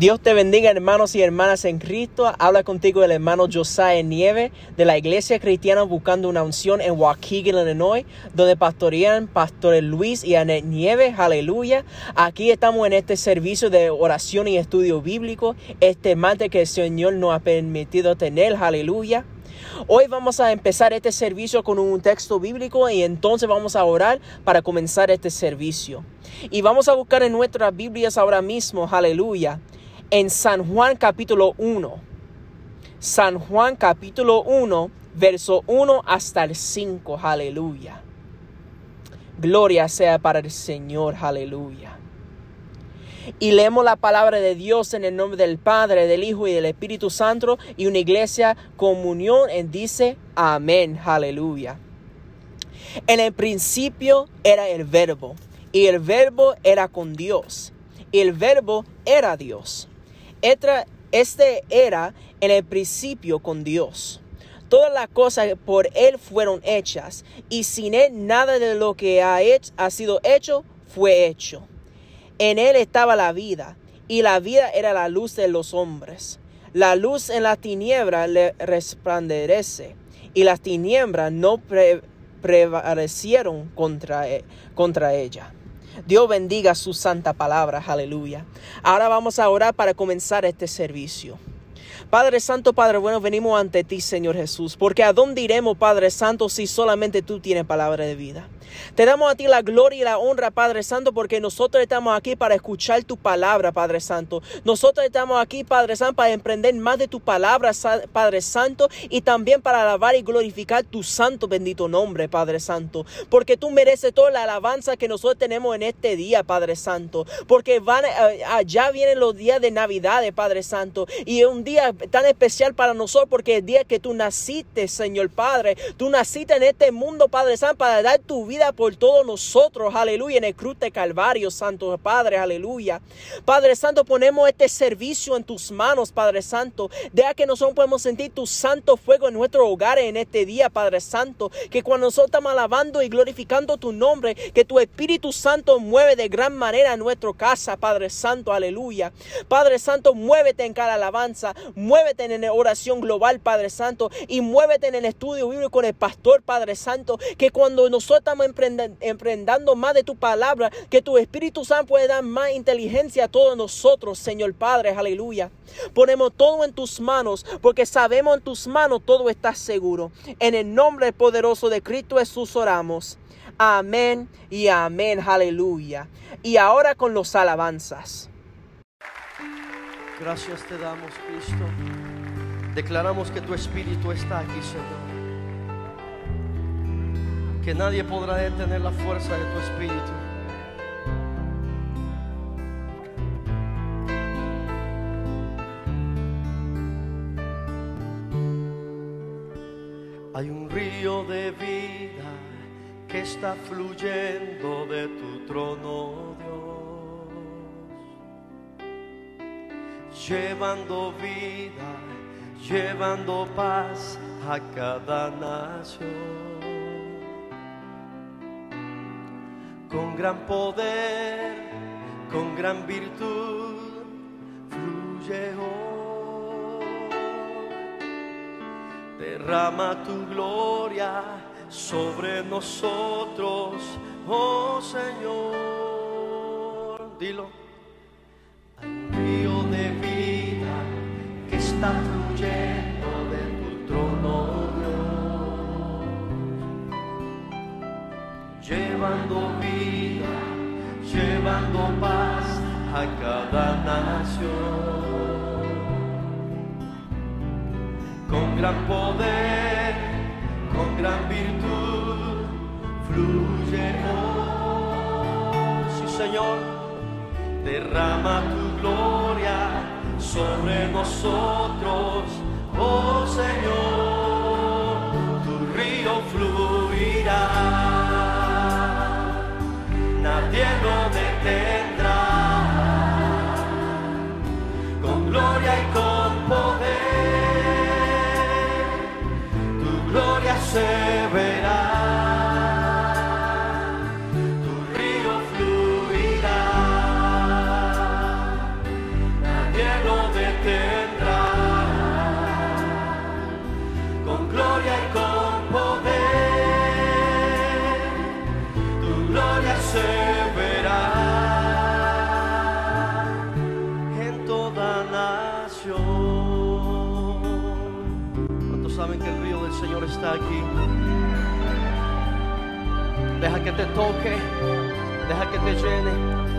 Dios te bendiga hermanos y hermanas en Cristo. Habla contigo el hermano Josiah Nieve de la Iglesia Cristiana Buscando una Unción en Waukegan, Illinois, donde pastorean pastores Luis y Annette Nieve. Aleluya. Aquí estamos en este servicio de oración y estudio bíblico, este martes que el Señor nos ha permitido tener. Aleluya. Hoy vamos a empezar este servicio con un texto bíblico y entonces vamos a orar para comenzar este servicio. Y vamos a buscar en nuestras Biblias ahora mismo, aleluya, en San Juan capítulo 1. San Juan capítulo 1, verso 1 hasta el 5. Aleluya. Gloria sea para el Señor. Aleluya. Y leemos la palabra de Dios en el nombre del Padre, del Hijo y del Espíritu Santo y una iglesia comunión en dice amén. Aleluya. En el principio era el verbo y el verbo era con Dios y el verbo era Dios este era en el principio con Dios. Todas las cosas por Él fueron hechas, y sin Él nada de lo que ha, hecho, ha sido hecho fue hecho. En Él estaba la vida, y la vida era la luz de los hombres. La luz en la tiniebla le resplandece, y las tinieblas no prevalecieron contra, e, contra ella. Dios bendiga su santa palabra, aleluya. Ahora vamos a orar para comenzar este servicio. Padre Santo, Padre bueno, venimos ante ti, Señor Jesús, porque a dónde iremos, Padre Santo, si solamente tú tienes palabra de vida. Te damos a ti la gloria y la honra, Padre Santo, porque nosotros estamos aquí para escuchar tu palabra, Padre Santo. Nosotros estamos aquí, Padre Santo, para emprender más de tu palabra, Padre Santo, y también para alabar y glorificar tu santo bendito nombre, Padre Santo. Porque tú mereces toda la alabanza que nosotros tenemos en este día, Padre Santo. Porque van, eh, allá vienen los días de Navidad, Padre Santo. Y es un día tan especial para nosotros porque el día que tú naciste, Señor Padre, tú naciste en este mundo, Padre Santo, para dar tu vida por todos nosotros, aleluya, en el cruz de Calvario, Santo Padre, aleluya. Padre Santo, ponemos este servicio en tus manos, Padre Santo. Deja que nosotros podemos sentir tu santo fuego en nuestro hogar en este día, Padre Santo. Que cuando nosotros estamos alabando y glorificando tu nombre, que tu Espíritu Santo mueve de gran manera en nuestra casa, Padre Santo, aleluya. Padre Santo, muévete en cada alabanza, muévete en oración global, Padre Santo, y muévete en el estudio bíblico con el pastor, Padre Santo, que cuando nosotros estamos emprendando más de tu palabra, que tu Espíritu Santo puede dar más inteligencia a todos nosotros, Señor Padre, aleluya. Ponemos todo en tus manos, porque sabemos en tus manos todo está seguro. En el nombre poderoso de Cristo Jesús oramos. Amén y amén, aleluya. Y ahora con los alabanzas. Gracias te damos, Cristo. Declaramos que tu Espíritu está aquí, Señor que nadie podrá detener la fuerza de tu espíritu. Hay un río de vida que está fluyendo de tu trono, Dios, llevando vida, llevando paz a cada nación. Con gran poder, con gran virtud, fluye hoy. Derrama tu gloria sobre nosotros, oh Señor. Dilo. Hay un río de vida que está fluyendo de tu trono, Dios. Llevando paz a cada nación. Con gran poder, con gran virtud, fluye hoy. Señor, derrama tu gloria sobre nosotros, oh Señor, tu río fluirá gloria Está aquí. Deja que te toque, deja que te llene.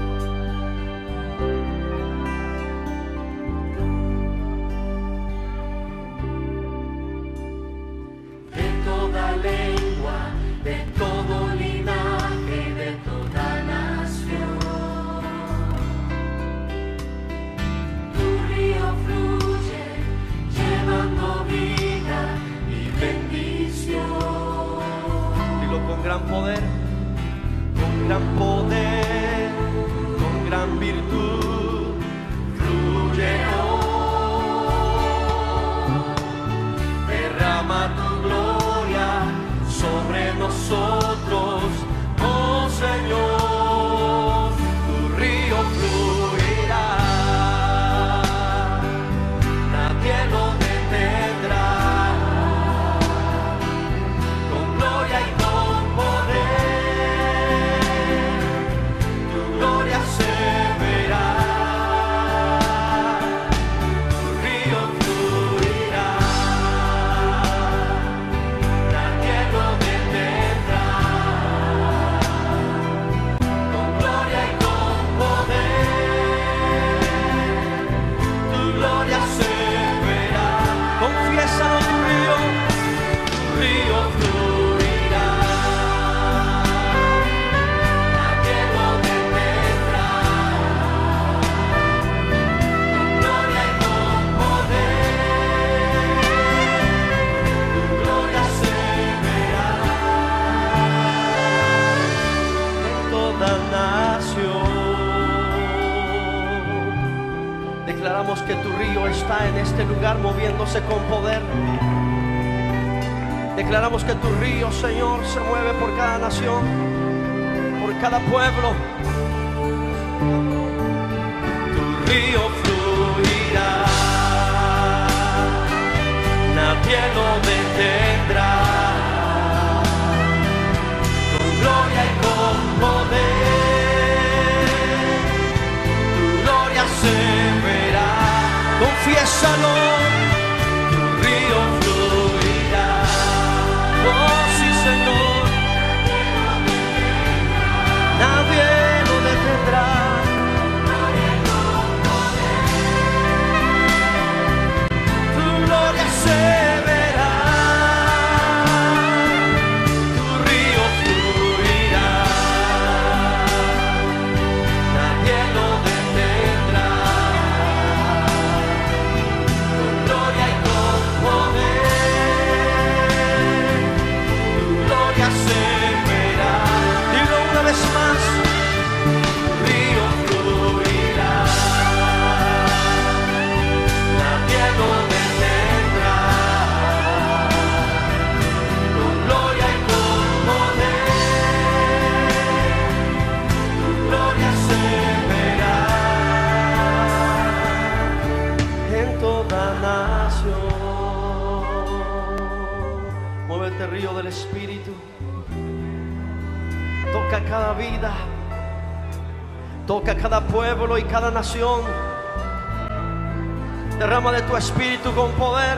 Derrama de tu espíritu con poder.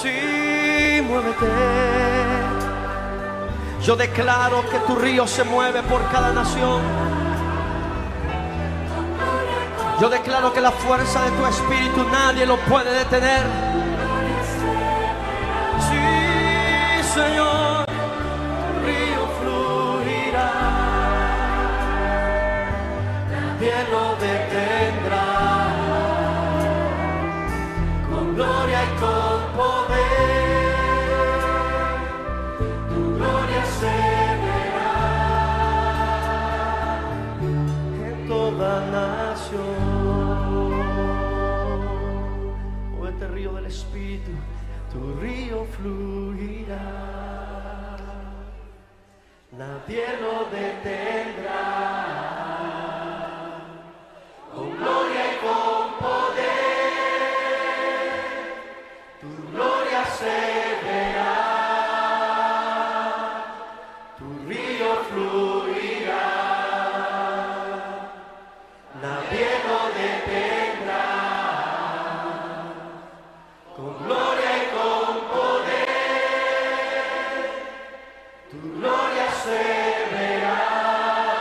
Sí, muévete. Yo declaro que tu río se mueve por cada nación. Yo declaro que la fuerza de tu espíritu nadie lo puede detener. Sí, Señor. tu río fluirá, nadie lo detendrá.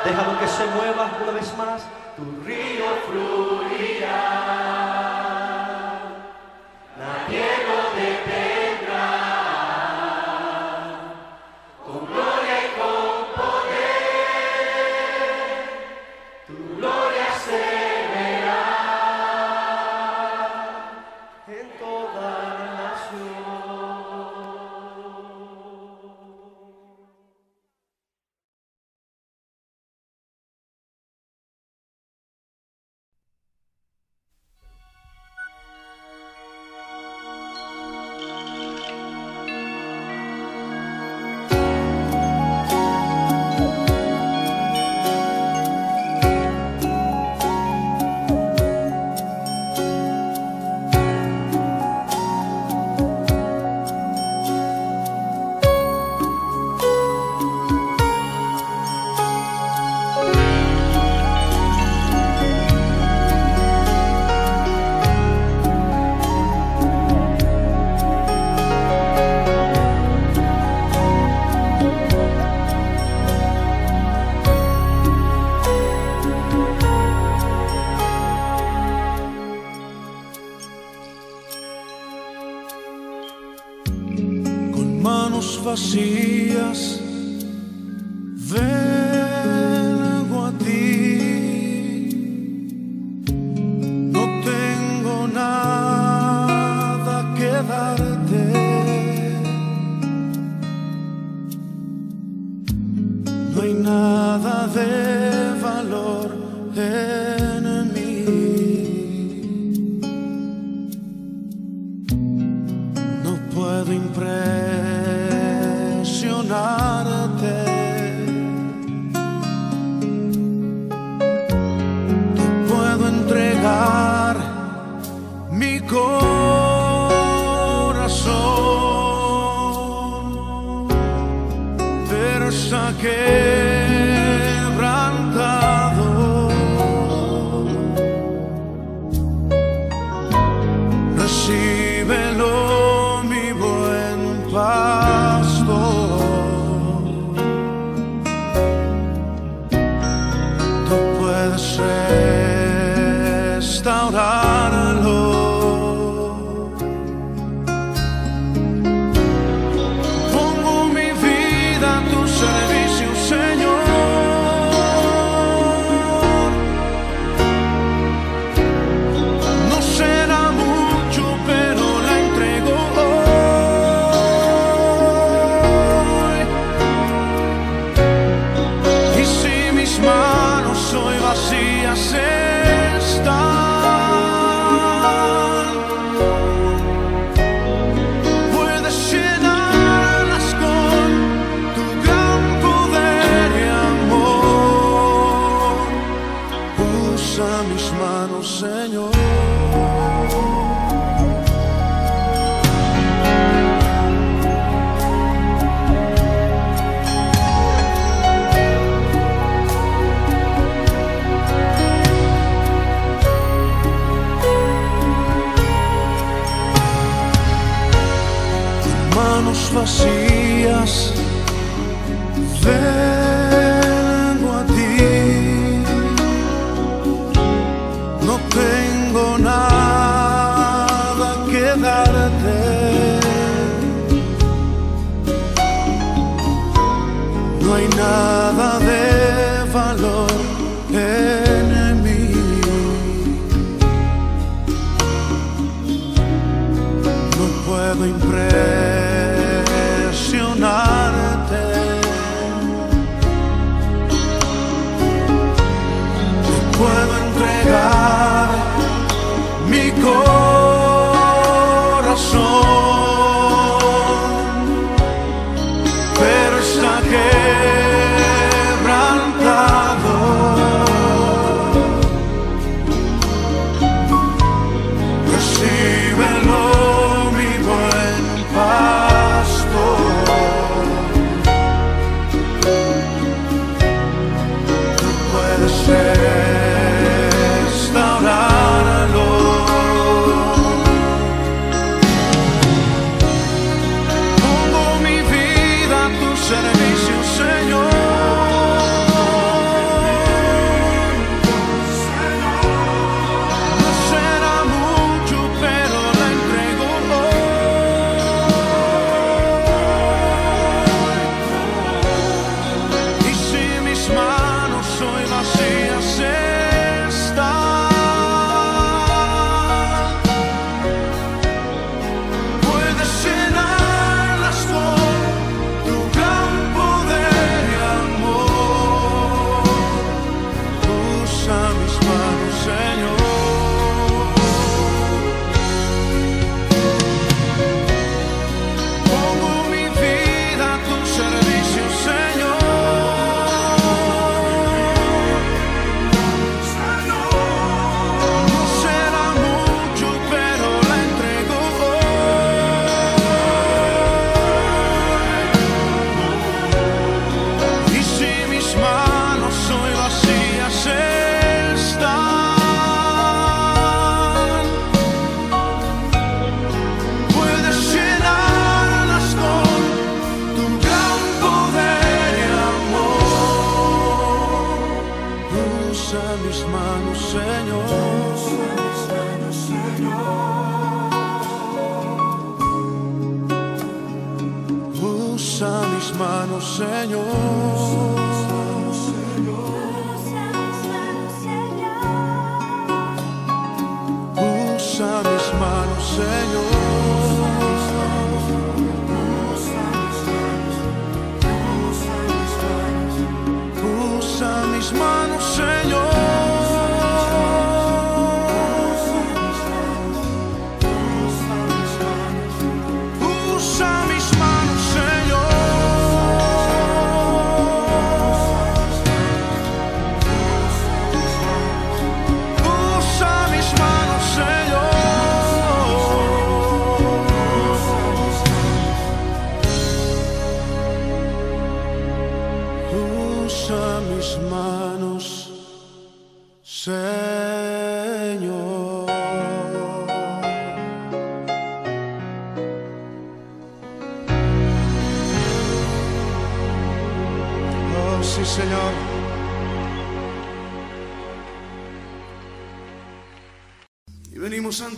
Déjalo que se mueva una vez más, tu río fluirá.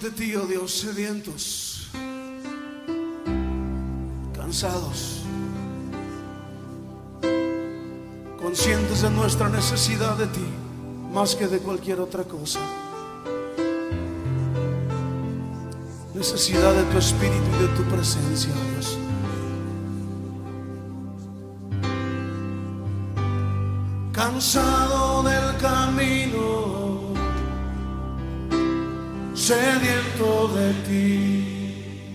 Ante ti, oh Dios, sedientos, cansados, conscientes de nuestra necesidad de ti, más que de cualquier otra cosa. Necesidad de tu espíritu y de tu presencia, oh Dios. Cansado sediento de ti.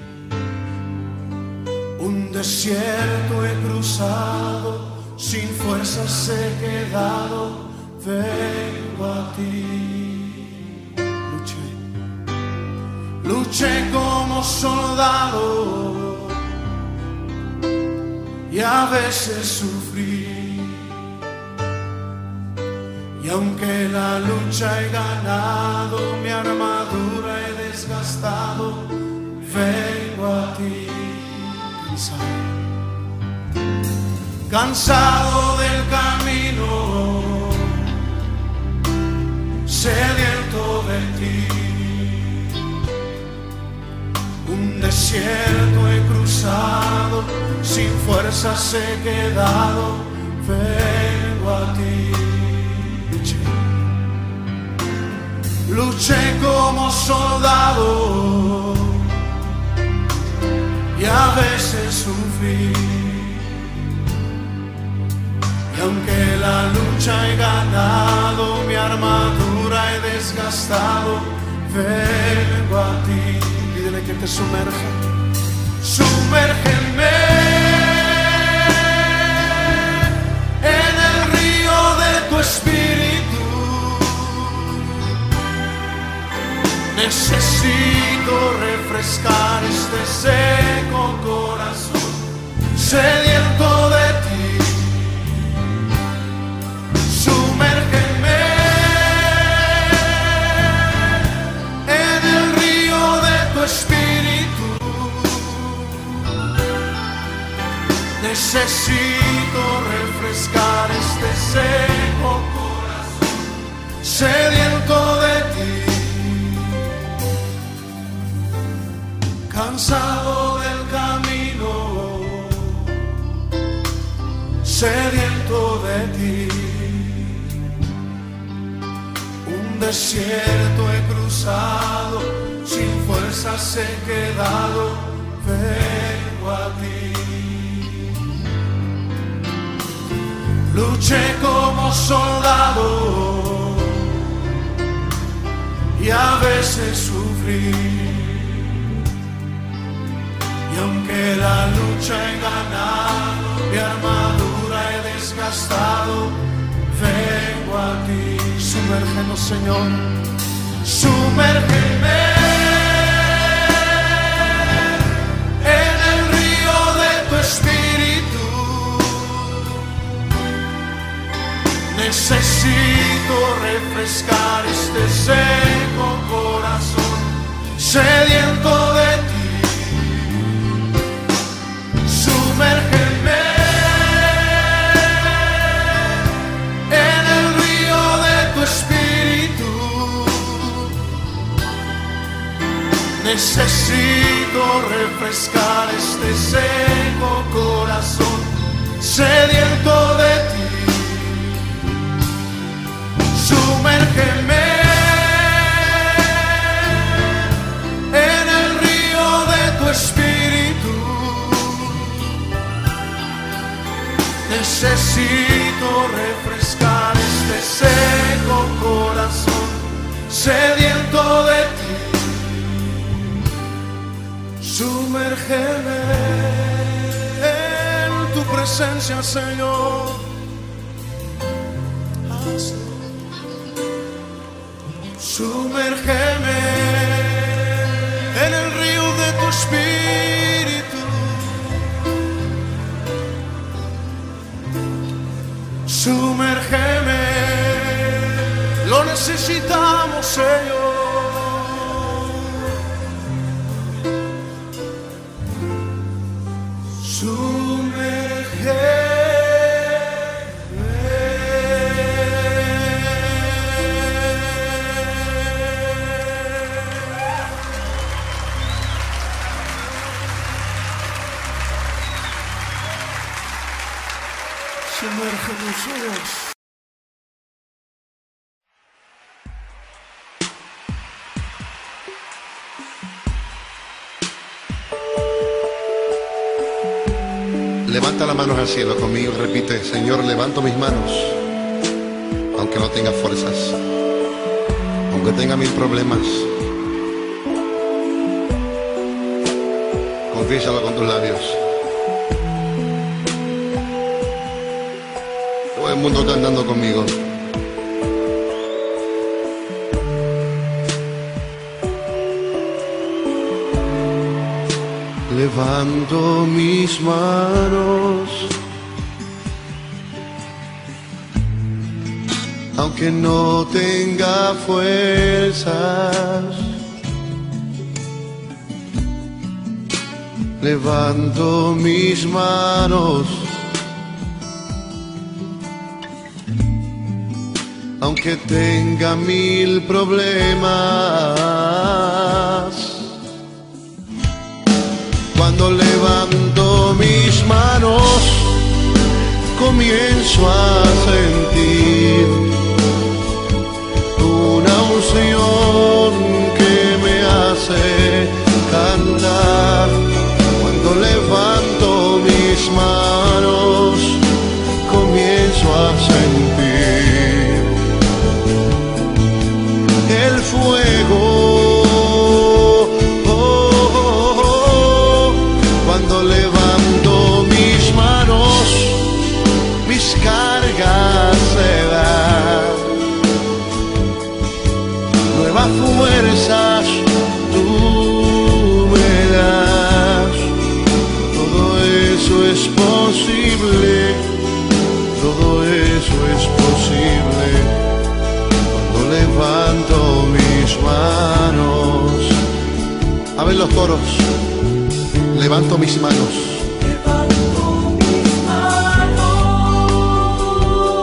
Un desierto he cruzado, sin fuerzas he quedado, vengo a ti. Luché, luché como soldado y a veces sufrí. Y aunque la lucha he ganado, mi armadura desgastado, vengo a ti cansado, cansado del camino, sediento de ti. Un desierto he cruzado, sin fuerzas he quedado, vengo a ti. Luché como soldado y a veces sufrí. Y aunque la lucha he ganado, mi armadura he desgastado, vengo a ti. Pídele que te sumerja, sumérgeme en el río de tu espíritu. Necesito refrescar este seco corazón, sediento de ti. Sumérgeme en el río de tu espíritu. Necesito refrescar este seco corazón, sediento de ti. Cansado del camino, sediento de ti. Un desierto he cruzado, sin fuerzas he quedado, vengo a ti. Luché como soldado y a veces sufrí. Y aunque la lucha he ganado, mi armadura he desgastado, vengo a ti. Sumérgenos, Señor, sumérgeme en el río de tu espíritu. Necesito refrescar este seco corazón, sediento de ti. En el río de tu espíritu, Necesito refrescar este seco corazón sediento de ti. Sumérgeme. Necesito refrescar este seco corazón sediento de ti. Sumérgeme en tu presencia, Señor. Sumérgeme en el río de tu espíritu. Sumérgeme, lo necesitamos, Señor. Señor, levanto mis manos, aunque no tenga fuerzas, aunque tenga mil problemas. Confiésalo con tus labios. Todo el mundo cantando conmigo. Levanto mis manos, aunque no tenga fuerzas. Levanto mis manos, aunque tenga mil problemas. Cuando levanto mis manos, comienzo a sentir una unción que me hace cantar. Cuando levanto Levanto mis manos,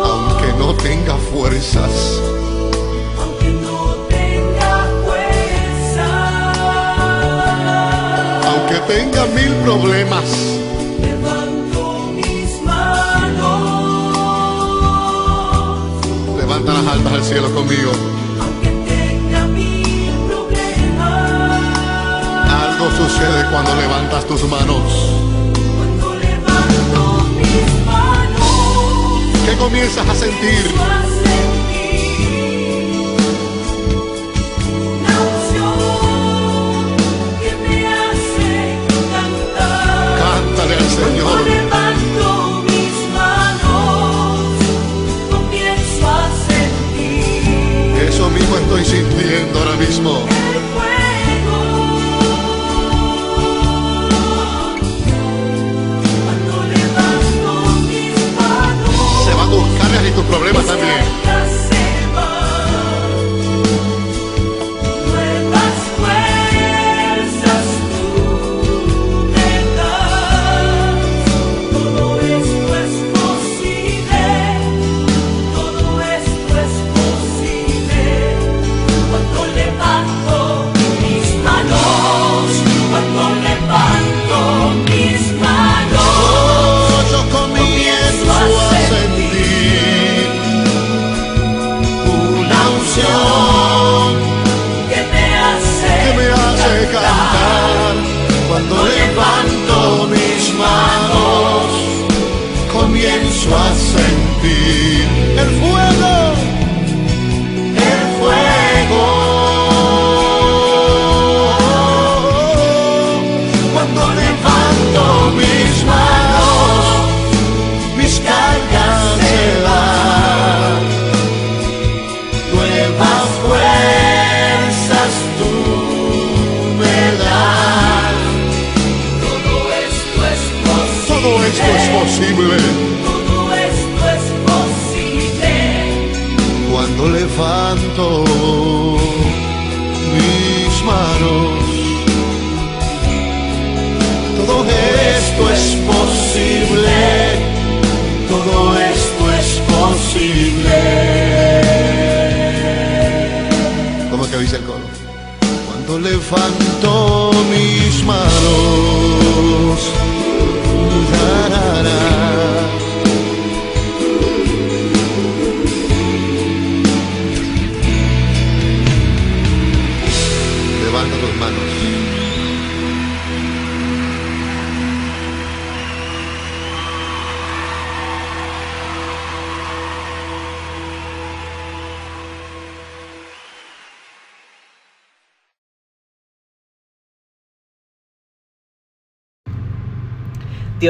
aunque no tenga fuerzas. aunque no tenga fuerza. Aunque tenga mil problemas, Levanto mis manos, levanta las altas al cielo conmigo. Sucede cuando levantas tus manos. Cuando levanto mis manos, ¿Qué comienzas a sentir?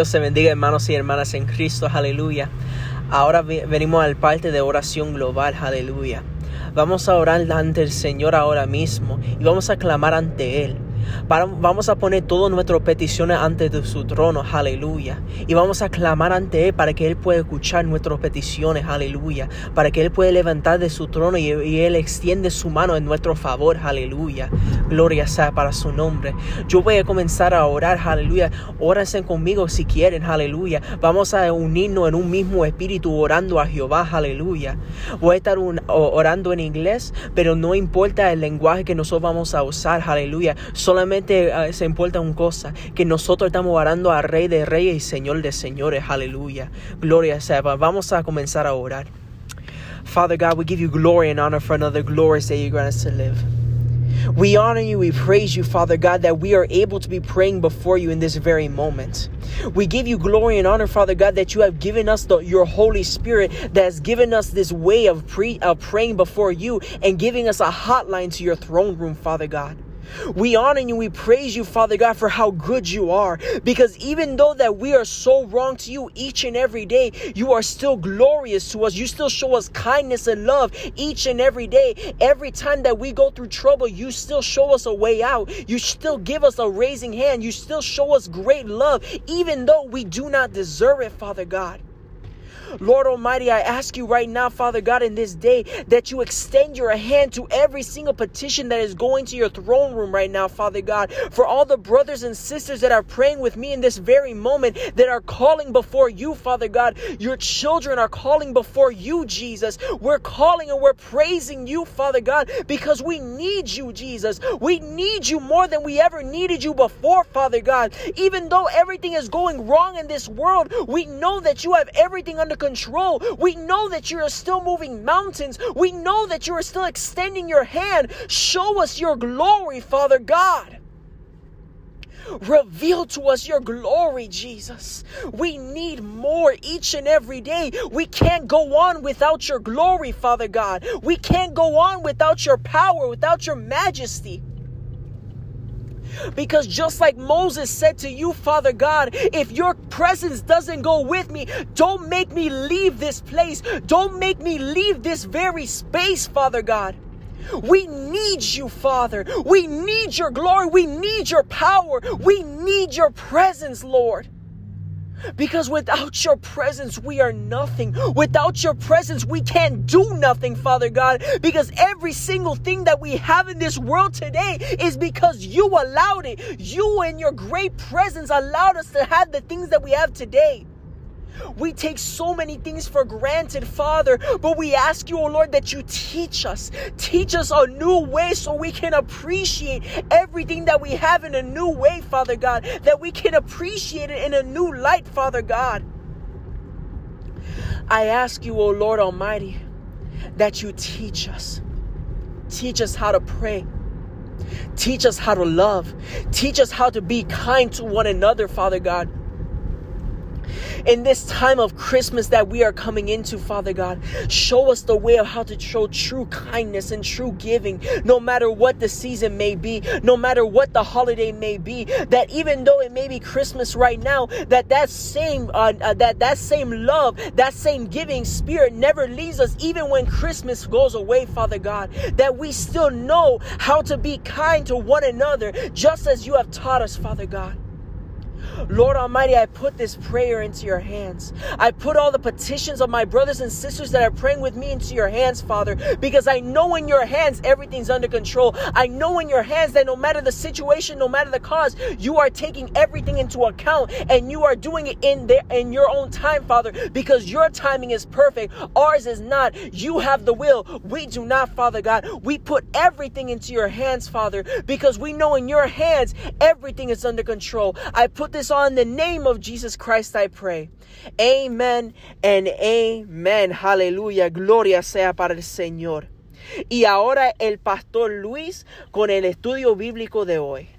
Dios se bendiga hermanos y hermanas en Cristo, aleluya. Ahora venimos al parte de oración global, aleluya. Vamos a orar ante el Señor ahora mismo y vamos a clamar ante Él. Para- vamos a poner todas nuestras peticiones ante de su trono, aleluya. Y vamos a clamar ante Él para que Él pueda escuchar nuestras peticiones, aleluya. Para que Él pueda levantar de su trono y, Él extiende su mano en nuestro favor, aleluya. Gloria sea para su nombre. Yo voy a comenzar a orar, aleluya. Órense conmigo si quieren, aleluya. Vamos a unirnos en un mismo espíritu orando a Jehová, aleluya. Voy a estar un- orando en inglés, pero no importa el lenguaje que nosotros vamos a usar, aleluya. Solamente eh, se importa una cosa, que nosotros estamos orando al Rey de Reyes y Señor de Señores, aleluya. Gloria sea. Va vamos a comenzar a orar. Father God, we give you glory and honor for another glorious day you grant us to live. We honor you, we praise you, Father God, that we are able to be praying before you in this very moment. We give you glory and honor, Father God, that you have given us the, your Holy Spirit that has given us this way of, pre, of praying before you and giving us a hotline to your throne room, Father God. We honor you, we praise you, Father God, for how good you are. Because even though that we are so wrong to you each and every day, you are still glorious to us. You still show us kindness and love each and every day. Every time that we go through trouble, you still show us a way out. You still give us a raising hand. You still show us great love, even though we do not deserve it, Father God. Lord Almighty, I ask you right now, Father God, in this day, that you extend your hand to every single petition that is going to your throne room right now, Father God. For all the brothers and sisters that are praying with me in this very moment, that are calling before you, Father God. Your children are calling before you, Jesus. We're calling and we're praising you, Father God, because we need you, Jesus. We need you more than we ever needed you before, Father God. Even though everything is going wrong in this world, we know that you have everything under control. We know that you are still moving mountains. We know that you are still extending your hand. Show us your glory, Father God. Reveal to us your glory, Jesus. We need more each and every day. We can't go on without your glory, Father God. We can't go on without your power, without your majesty. Because just like Moses said to you, Father God, if your presence doesn't go with me, don't make me leave this place. Don't make me leave this very space, Father God. We need you, Father. We need your glory. We need your power. We need your presence, Lord. Because without your presence, we are nothing. Without your presence, we can't do nothing, Father God. Because every single thing that we have in this world today is because you allowed it. You and your great presence allowed us to have the things that we have today. We take so many things for granted, Father, but we ask you, oh Lord, that you teach us. Teach us a new way so we can appreciate everything that we have in a new way, Father God, that we can appreciate it in a new light, Father God. I ask you, oh Lord Almighty, that you teach us. Teach us how to pray. Teach us how to love. Teach us how to be kind to one another, Father God in this time of Christmas that we are coming into, Father God. Show us the way of how to show true kindness and true giving, no matter what the season may be, no matter what the holiday may be. That even though it may be Christmas right now, that that same uh, uh, that that same love, that same giving spirit never leaves us, even when Christmas goes away, Father God. That we still know how to be kind to one another, just as you have taught us, Father God. Lord Almighty, I put this prayer into your hands. I put all the petitions of my brothers and sisters that are praying with me into your hands, Father, because I know in your hands everything's under control. I know in your hands that no matter the situation, no matter the cause, you are taking everything into account and you are doing it in there in your own time, Father, because your timing is perfect. Ours is not. You have the will. We do not, Father God. We put everything into your hands, Father, because we know in your hands everything is under control. I put this on in the name of Jesus Christ, I pray. Amen and amen. Aleluya. Gloria sea para el Señor. Y ahora el pastor Luis con el estudio bíblico de hoy.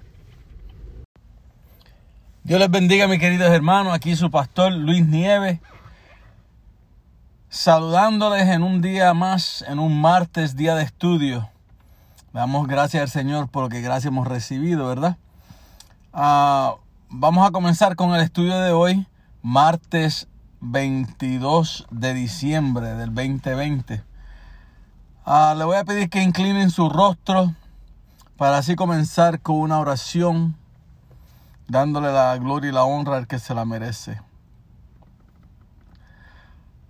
Dios les bendiga, mis queridos hermanos. Aquí su pastor Luis Nieves, saludándoles en un día más, en un martes, día de estudio. Damos gracias al Señor por lo que gracias hemos recibido, ¿verdad? Ah, vamos a comenzar con el estudio de hoy, martes 22 de diciembre del 2020. Ah, le voy a pedir que inclinen su rostro para así comenzar con una oración dándole la gloria y la honra al que se la merece.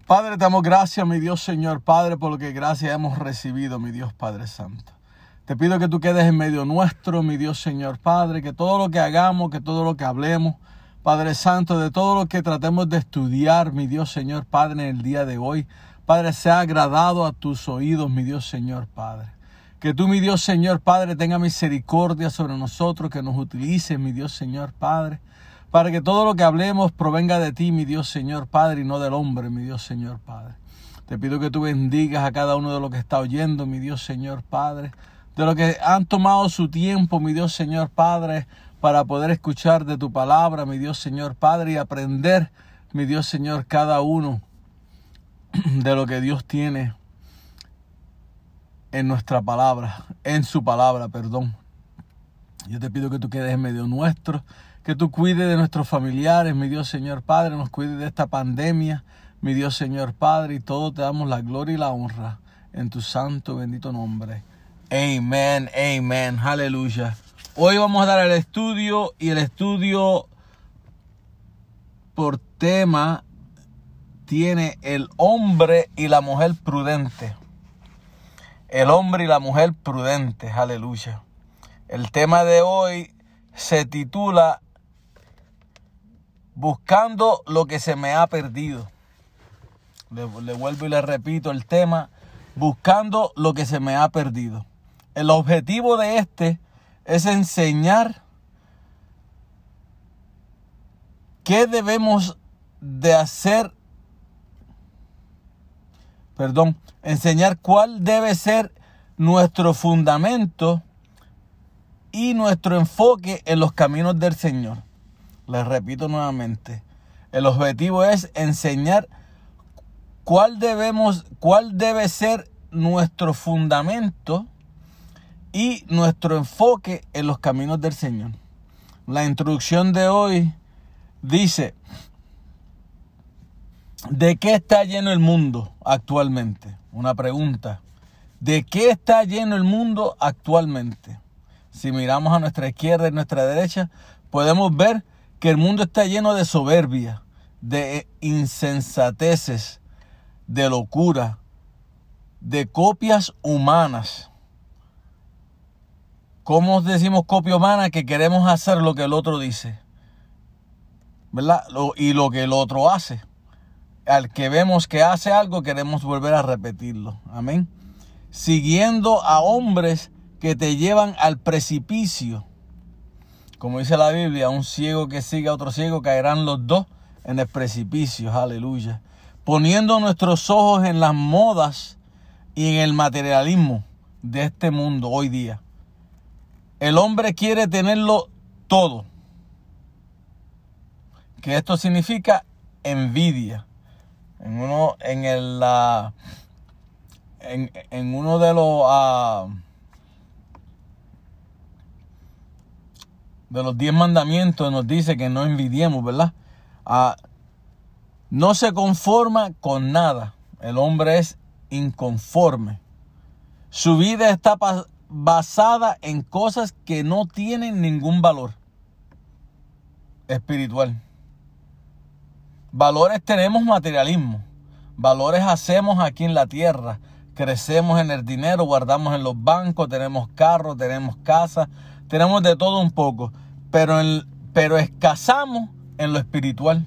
Padre, te damos gracias, mi Dios Señor Padre, por lo que gracias hemos recibido, mi Dios Padre Santo. Te pido que tú quedes en medio nuestro, mi Dios Señor Padre, que todo lo que hagamos, que todo lo que hablemos, Padre Santo, de todo lo que tratemos de estudiar, mi Dios Señor Padre, en el día de hoy, Padre, sea agradado a tus oídos, mi Dios Señor Padre. Que tú, mi Dios Señor Padre, tenga misericordia sobre nosotros, que nos utilice, mi Dios Señor Padre, para que todo lo que hablemos provenga de ti, mi Dios Señor Padre, y no del hombre, mi Dios Señor Padre. Te pido que tú bendigas a cada uno de los que está oyendo, mi Dios Señor Padre, de los que han tomado su tiempo, mi Dios Señor Padre, para poder escuchar de tu palabra, mi Dios Señor Padre, y aprender, mi Dios Señor, cada uno de lo que Dios tiene en nuestra palabra, en su palabra, perdón. Yo te pido que tú quedes en medio nuestro, que tú cuides de nuestros familiares, mi Dios Señor Padre, nos cuides de esta pandemia, mi Dios Señor Padre, y todo te damos la gloria y la honra en tu santo bendito nombre. Amén, amén, aleluya. Hoy vamos a dar el estudio y el estudio por tema tiene el hombre y la mujer prudente. El hombre y la mujer prudente, aleluya. El tema de hoy se titula Buscando lo que se me ha perdido. Le, le, vuelvo y le repito el tema, buscando lo que se me ha perdido. El objetivo de este es enseñar qué debemos de hacer, perdón, enseñar cuál debe ser nuestro fundamento y nuestro enfoque en los caminos del Señor. Les repito nuevamente, el objetivo es enseñar cuál debemos, cuál debe ser nuestro fundamento y nuestro enfoque en los caminos del Señor. La introducción de hoy dice, ¿de qué está lleno el mundo actualmente? Una pregunta. ¿De qué está lleno el mundo actualmente? Si miramos a nuestra izquierda y nuestra derecha, podemos ver que el mundo está lleno de soberbia, de insensateces, de locura, de copias humanas. ¿Cómo decimos copia humana? Que queremos hacer lo que el otro dice. ¿Verdad? y lo que el otro hace. Al que vemos que hace algo, queremos volver a repetirlo. Amén. Siguiendo a hombres que te llevan al precipicio. Como dice la Biblia, un ciego que sigue a otro ciego caerán los dos en el precipicio. Aleluya. Poniendo nuestros ojos en las modas y en el materialismo de este mundo hoy día. El hombre quiere tenerlo todo. Que esto significa envidia. En uno, en el, uh, en, en, uno de los uh, de los diez mandamientos nos dice que no envidiemos, ¿verdad? Uh, no se conforma con nada. El hombre es inconforme. Su vida está basada en cosas que no tienen ningún valor. espiritual. Valores tenemos materialismo. Valores hacemos aquí en la tierra. Crecemos en el dinero, guardamos en los bancos, tenemos carros, tenemos casas, tenemos de todo un poco. Pero, pero escasamos en lo espiritual,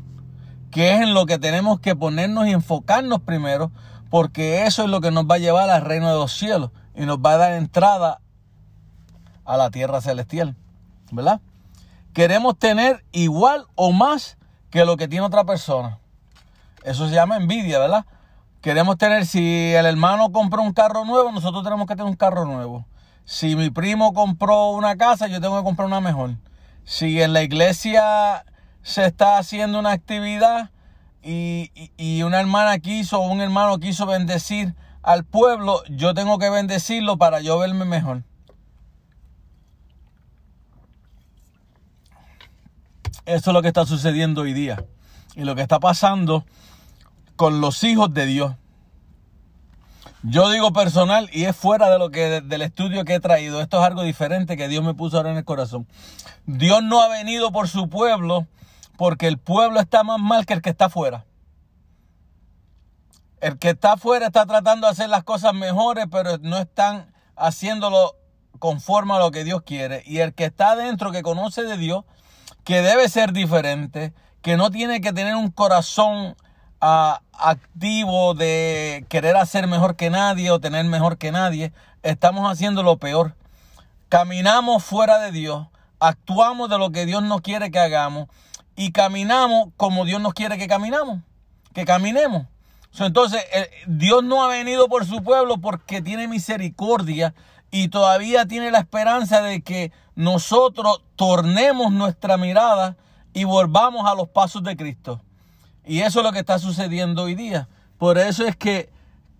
que es en lo que tenemos que ponernos y enfocarnos primero, porque eso es lo que nos va a llevar al reino de los cielos y nos va a dar entrada a la tierra celestial, ¿verdad? Queremos tener igual o más que lo que tiene otra persona. Eso se llama envidia, ¿verdad? Queremos tener, si el hermano compró un carro nuevo, nosotros tenemos que tener un carro nuevo. Si mi primo compró una casa, yo tengo que comprar una mejor. Si en la iglesia se está haciendo una actividad y, y- y una hermana quiso o un hermano quiso bendecir al pueblo, yo tengo que bendecirlo para yo verme mejor. Eso es lo que está sucediendo hoy día. Y lo que está pasando con los hijos de Dios. Yo digo personal y es fuera de lo que del estudio que he traído. Esto es algo diferente que Dios me puso ahora en el corazón. Dios no ha venido por su pueblo porque el pueblo está más mal que el que está afuera. El que está afuera está tratando de hacer las cosas mejores, pero no están haciéndolo conforme a lo que Dios quiere. Y el que está adentro, que conoce de Dios, que debe ser diferente, que no tiene que tener un corazón ah, activo de querer hacer mejor que nadie o tener mejor que nadie, estamos haciendo lo peor. Caminamos fuera de Dios, actuamos de lo que Dios nos quiere que hagamos y caminamos como Dios nos quiere que caminamos, que caminemos. Entonces, eh, Dios no ha venido por su pueblo porque tiene misericordia y todavía tiene la esperanza de que nosotros tornemos nuestra mirada y volvamos a los pasos de Cristo. Y eso es lo que está sucediendo hoy día. Por eso es que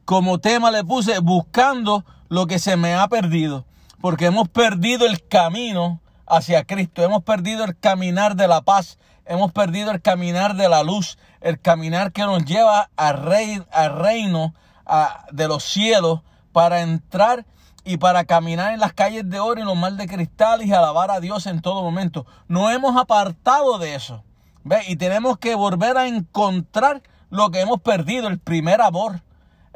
como tema le puse buscando lo que se me ha perdido. Porque hemos perdido el camino hacia Cristo. Hemos perdido el caminar de la paz. Hemos perdido el caminar de la luz. El caminar que nos lleva al, rey, al reino de los cielos para entrar y para caminar en las calles de oro y los mar de cristal y alabar a Dios en todo momento. No hemos apartado de eso. ¿Ve? Y tenemos que volver a encontrar lo que hemos perdido, el primer amor.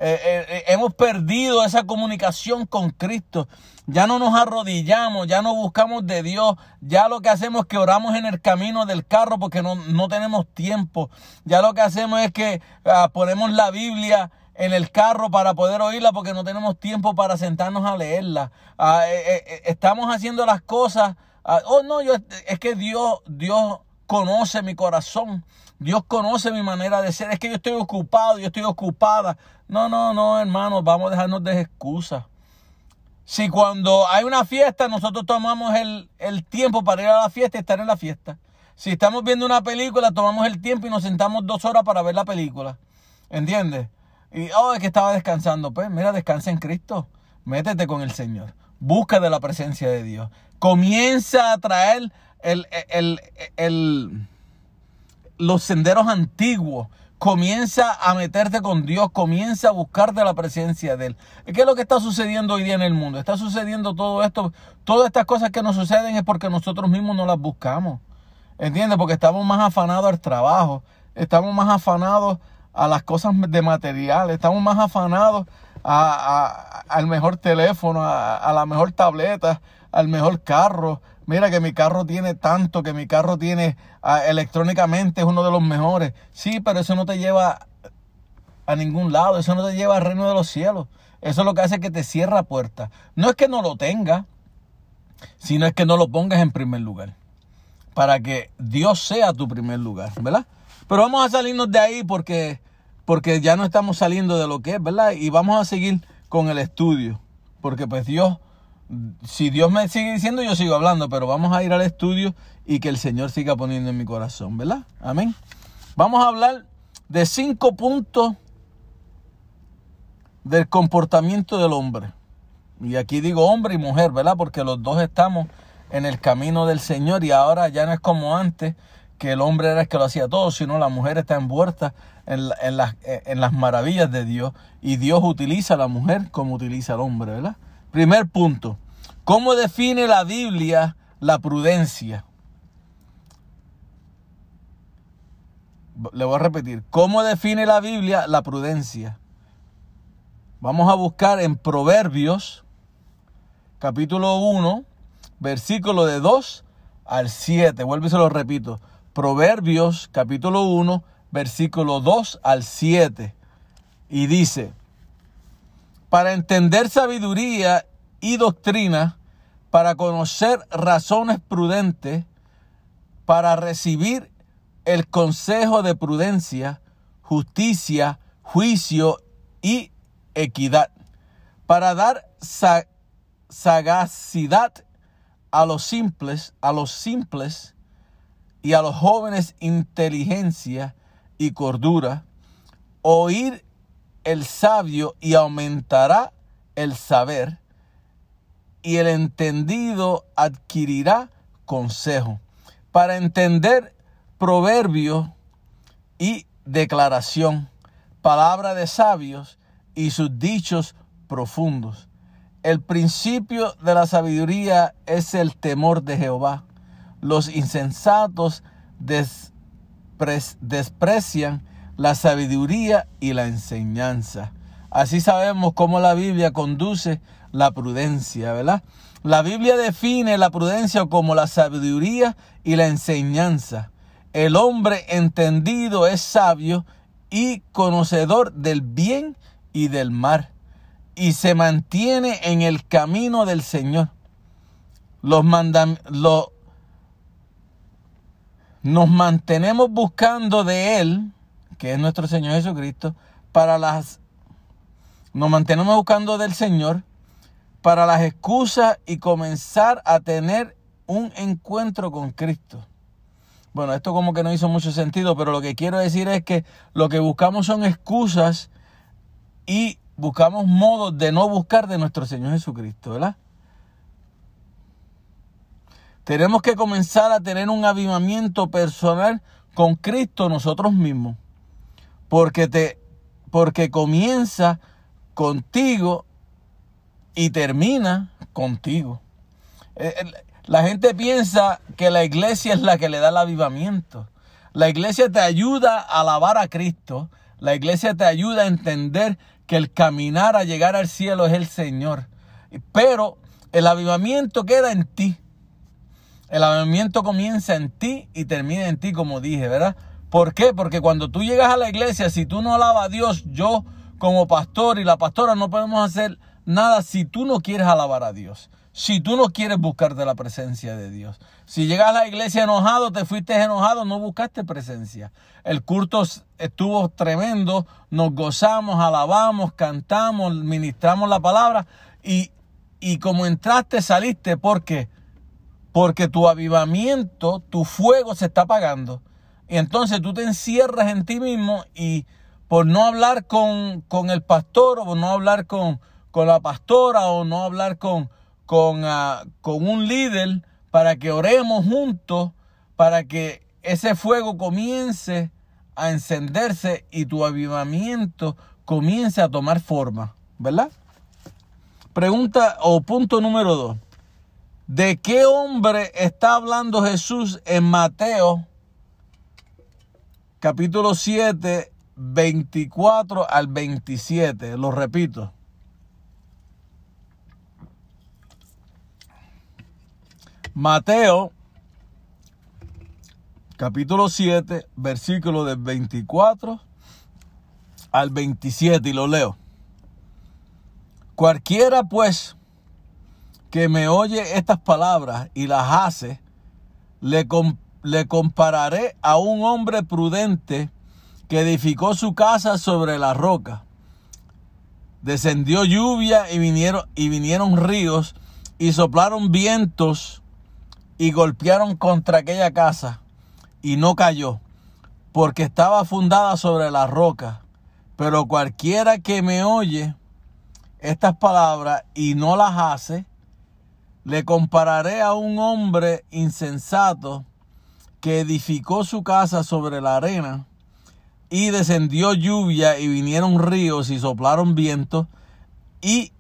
Eh, eh, eh, hemos perdido esa comunicación con Cristo. Ya no nos arrodillamos, ya no buscamos de Dios. Ya lo que hacemos es que oramos en el camino del carro porque no, no tenemos tiempo. Ya lo que hacemos es que ah, ponemos la Biblia en el carro para poder oírla porque no tenemos tiempo para sentarnos a leerla. Ah, eh, eh, estamos haciendo las cosas. ah, oh, no, yo, es que Dios, Dios conoce mi corazón. Dios conoce mi manera de ser. Es que yo estoy ocupado, yo estoy ocupada. No, no, no, hermanos, vamos a dejarnos de excusas. Si cuando hay una fiesta, nosotros tomamos el, el tiempo para ir a la fiesta y estar en la fiesta. Si estamos viendo una película, tomamos el tiempo y nos sentamos dos horas para ver la película. ¿Entiendes? Y, oh, es que estaba descansando. Pues, mira, descansa en Cristo. Métete con el Señor. Busca de la presencia de Dios. Comienza a traer el, el, el- los senderos antiguos. Comienza a meterte con Dios, comienza a buscar de la presencia de Él. ¿Qué es lo que está sucediendo hoy día en el mundo? Está sucediendo todo esto, todas estas cosas que nos suceden es porque nosotros mismos no las buscamos. ¿Entiendes? Porque estamos más afanados al trabajo, estamos más afanados a las cosas de material, estamos más afanados a- al mejor teléfono, a, a la mejor tableta, al mejor carro. Mira que mi carro tiene tanto, que mi carro tiene ah, electrónicamente es uno de los mejores. Sí, pero eso no te lleva a ningún lado, eso no te lleva al reino de los cielos. Eso es lo que hace que te cierra puertas. No es que no lo tengas, sino es que no lo pongas en primer lugar. Para que Dios sea tu primer lugar, ¿verdad? Pero vamos a salirnos de ahí porque, porque ya no estamos saliendo de lo que es, ¿verdad? Y vamos a seguir con el estudio. Porque pues Dios, si Dios me sigue diciendo, yo sigo hablando, pero vamos a ir al estudio y que el Señor siga poniendo en mi corazón, ¿verdad? Amén. Vamos a hablar de cinco puntos del comportamiento del hombre. Y aquí digo hombre y mujer, ¿verdad? Porque los dos estamos en el camino del Señor y ahora ya no es como antes, que el hombre era el que lo hacía todo, sino la mujer está envuelta en, en las, las maravillas de Dios y Dios utiliza a la mujer como utiliza al hombre, ¿verdad? Primer punto, ¿cómo define la Biblia la prudencia? Le voy a repetir. ¿Cómo define la Biblia la prudencia? Vamos a buscar en Proverbios, capítulo 1, versículo de 2 al 7. Vuelvo y se lo repito. Proverbios, capítulo 1, versículo 2 al 7. Y dice, para entender sabiduría y doctrina, para conocer razones prudentes, para recibir el consejo de prudencia, justicia, juicio y equidad, para dar sa- sagacidad a los simples, a los simples y a los jóvenes inteligencia y cordura, oír el sabio y aumentará el saber, y el entendido adquirirá consejo. Para entender proverbio y declaración, palabra de sabios y sus dichos profundos. El principio de la sabiduría es el temor de Jehová. Los insensatos despre- desprecian la sabiduría y la enseñanza. Así sabemos cómo la Biblia conduce la prudencia, ¿verdad? La Biblia define la prudencia como la sabiduría y la enseñanza. El hombre entendido es sabio y conocedor del bien y del mal, y se mantiene en el camino del Señor. Los mandam- lo- nos mantenemos buscando de Él, que es nuestro Señor Jesucristo, para las nos mantenemos buscando del Señor para las excusas y comenzar a tener un encuentro con Cristo. Bueno, esto como que no hizo mucho sentido, pero lo que quiero decir es que lo que buscamos son excusas y buscamos modos de no buscar de nuestro Señor Jesucristo, ¿verdad? Tenemos que comenzar a tener un avivamiento personal con Cristo nosotros mismos. Porque te porque comienza contigo y termina contigo. Eh, La gente piensa que la iglesia es la que le da el avivamiento. La iglesia te ayuda a alabar a Cristo. La iglesia te ayuda a entender que el caminar a llegar al cielo es el Señor. Pero el avivamiento queda en ti. El avivamiento comienza en ti y termina en ti, como dije, ¿verdad? ¿Por qué? Porque cuando tú llegas a la iglesia, si tú no alabas a Dios, yo como pastor y la pastora no podemos hacer nada si tú no quieres alabar a Dios. Si tú no quieres buscar de la presencia de Dios. Si llegas a la iglesia enojado, te fuiste enojado, no buscaste presencia. El culto estuvo tremendo, nos gozamos, alabamos, cantamos, ministramos la palabra y, y como entraste, saliste. ¿Por qué? Porque tu avivamiento, tu fuego se está apagando. Y entonces tú te encierras en ti mismo y por no hablar con, con el pastor o por no hablar con, con la pastora o no hablar con, con, ah, con un líder para que oremos juntos, para que ese fuego comience a encenderse y tu avivamiento comience a tomar forma, ¿verdad? Pregunta o punto número dos. ¿De qué hombre está hablando Jesús en Mateo capítulo 7, 24 al 27? Lo repito. Mateo capítulo 7, versículo del 24 al 27 y lo leo. Cualquiera pues que me oye estas palabras y las hace, le, com- le compararé a un hombre prudente que edificó su casa sobre la roca. Descendió lluvia y vinieron, y vinieron ríos y soplaron vientos y golpearon contra aquella casa y no cayó, porque estaba fundada sobre la roca. Pero cualquiera que me oye estas palabras y no las hace, le compararé a un hombre insensato que edificó su casa sobre la arena y descendió lluvia y vinieron ríos y soplaron vientos y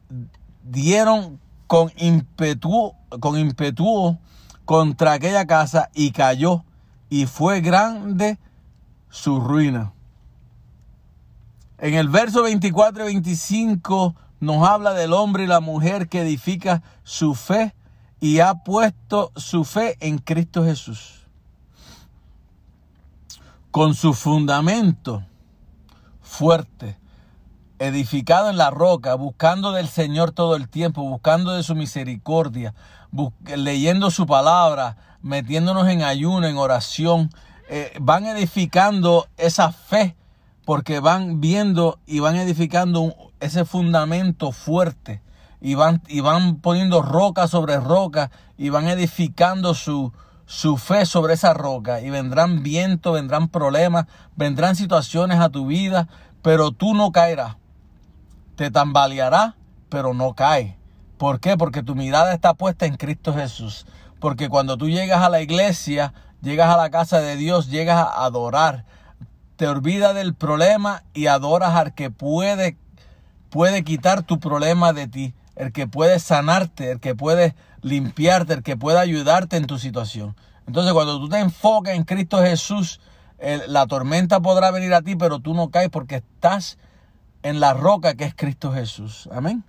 dieron con ímpetu, con contra aquella casa y cayó y fue grande su ruina. En el verso 24 y 25 nos habla del hombre y la mujer que edifica su fe y ha puesto su fe en Cristo Jesús. Con su fundamento fuerte, edificado en la roca, buscando del Señor todo el tiempo, buscando de su misericordia, leyendo su palabra, metiéndonos en ayuno, en oración, eh, van edificando esa fe porque van viendo y van edificando ese fundamento fuerte y van, y van poniendo roca sobre roca y van edificando su, su fe sobre esa roca y vendrán vientos, vendrán problemas, vendrán situaciones a tu vida, pero tú no caerás. Te tambaleará, pero no cae. ¿Por qué? Porque tu mirada está puesta en Cristo Jesús. Porque cuando tú llegas a la iglesia, llegas a la casa de Dios, llegas a adorar, te olvidas del problema y adoras al que puede, puede quitar tu problema de ti, el que puede sanarte, el que puede limpiarte, el que puede ayudarte en tu situación. Entonces cuando tú te enfocas en Cristo Jesús, la tormenta podrá venir a ti, pero tú no caes porque estás en la roca que es Cristo Jesús. Amén.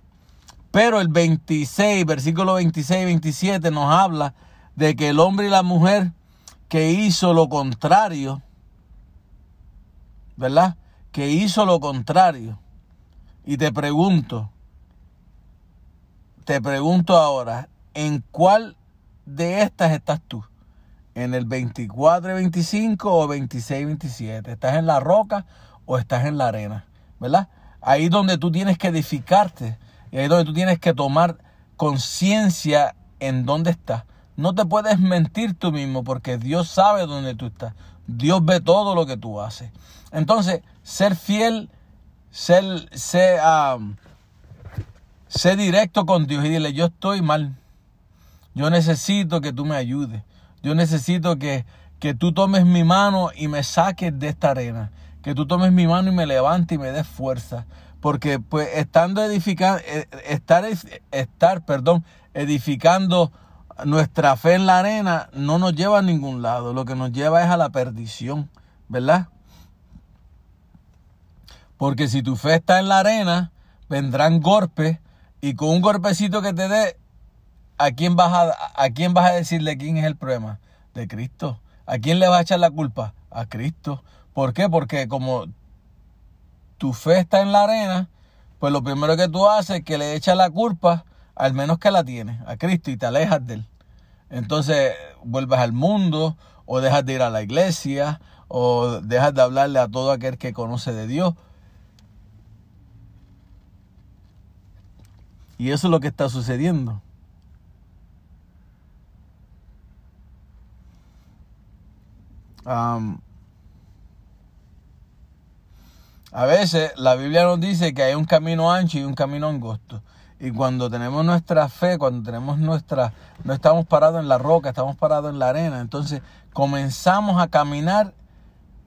Pero el 26, versículo 26 y 27 nos habla de que el hombre y la mujer que hizo lo contrario, ¿verdad? Que hizo lo contrario. Y te pregunto, te pregunto ahora, ¿en cuál de estas estás tú? ¿En el 24 y 25 o 26 y 27? ¿Estás en la roca o estás en la arena? ¿Verdad? Ahí donde tú tienes que edificarte y ahí donde tú tienes que tomar conciencia en dónde estás. No te puedes mentir tú mismo porque Dios sabe dónde tú estás. Dios ve todo lo que tú haces. Entonces, ser fiel, ser, ser, um, ser directo con Dios y dile, yo estoy mal. Yo necesito que tú me ayudes. Yo necesito que, que tú tomes mi mano y me saques de esta arena. Que tú tomes mi mano y me levantes y me des fuerza. Porque pues estando edificando, estar, estar, perdón, edificando nuestra fe en la arena no nos lleva a ningún lado. Lo que nos lleva es a la perdición, ¿verdad? Porque si tu fe está en la arena, vendrán golpes y con un golpecito que te dé, ¿a quién vas a, decirle quién es el problema? De Cristo. ¿A quién le vas a echar la culpa? A Cristo. ¿Por qué? Porque como tu fe está en la arena, pues lo primero que tú haces es que le echas la culpa, al menos que la tienes, a Cristo y te alejas de él. Entonces vuelves al mundo o dejas de ir a la iglesia o dejas de hablarle a todo aquel que conoce de Dios. Y eso es lo que está sucediendo. A veces la Biblia nos dice que hay un camino ancho y un camino angosto. Y cuando tenemos nuestra fe, cuando tenemos nuestra, no estamos parados en la roca, estamos parados en la arena, entonces comenzamos a caminar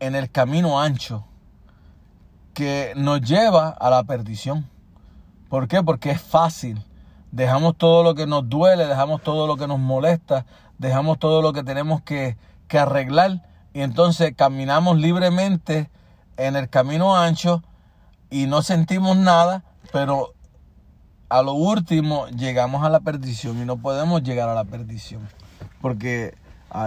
en el camino ancho que nos lleva a la perdición. ¿Por qué? Porque es fácil. Dejamos todo lo que nos duele, dejamos todo lo que nos molesta, dejamos todo lo que tenemos que, que arreglar y entonces caminamos libremente en el camino ancho y no sentimos nada, pero a lo último llegamos a la perdición y no podemos llegar a la perdición. Porque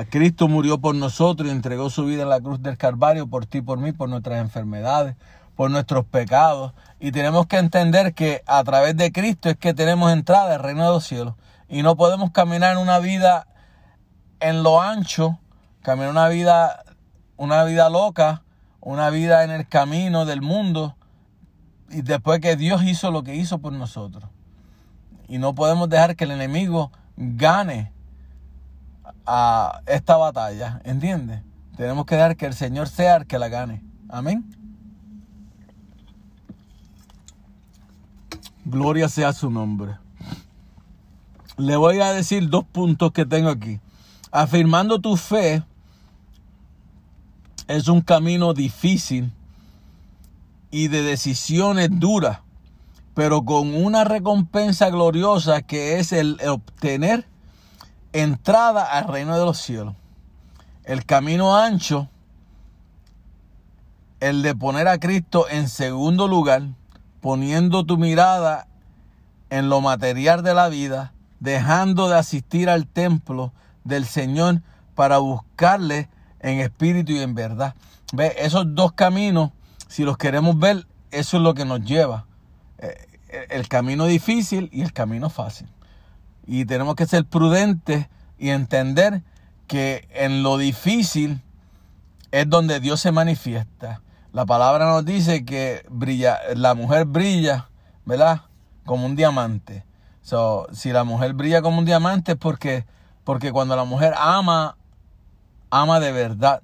Cristo murió por nosotros y entregó su vida en la cruz del Calvario por ti, por mí, por nuestras enfermedades, por nuestros pecados. Y tenemos que entender que a través de Cristo es que tenemos entrada al reino de los cielos. Y no podemos caminar una vida en lo ancho, caminar una vida, una vida loca, una vida en el camino del mundo, y después que Dios hizo lo que hizo por nosotros. Y no podemos dejar que el enemigo gane a esta batalla, ¿entiendes? Tenemos que dejar que el Señor sea el que la gane. Amén. Gloria sea su nombre. Le voy a decir dos puntos que tengo aquí. Afirmando tu fe es un camino difícil y de decisiones duras, pero con una recompensa gloriosa que es el obtener entrada al reino de los cielos. El camino ancho el de poner a Cristo en segundo lugar, poniendo tu mirada en lo material de la vida, dejando de asistir al templo del Señor para buscarle en espíritu y en verdad. Ve, esos dos caminos, si los queremos ver, eso es lo que nos lleva. Eh, El camino difícil y el camino fácil. Y tenemos que ser prudentes y entender que en lo difícil es donde Dios se manifiesta. La palabra nos dice que brilla, la mujer brilla, ¿verdad? Como un diamante. So, si la mujer brilla como un diamante es porque, porque cuando la mujer ama, ama de verdad.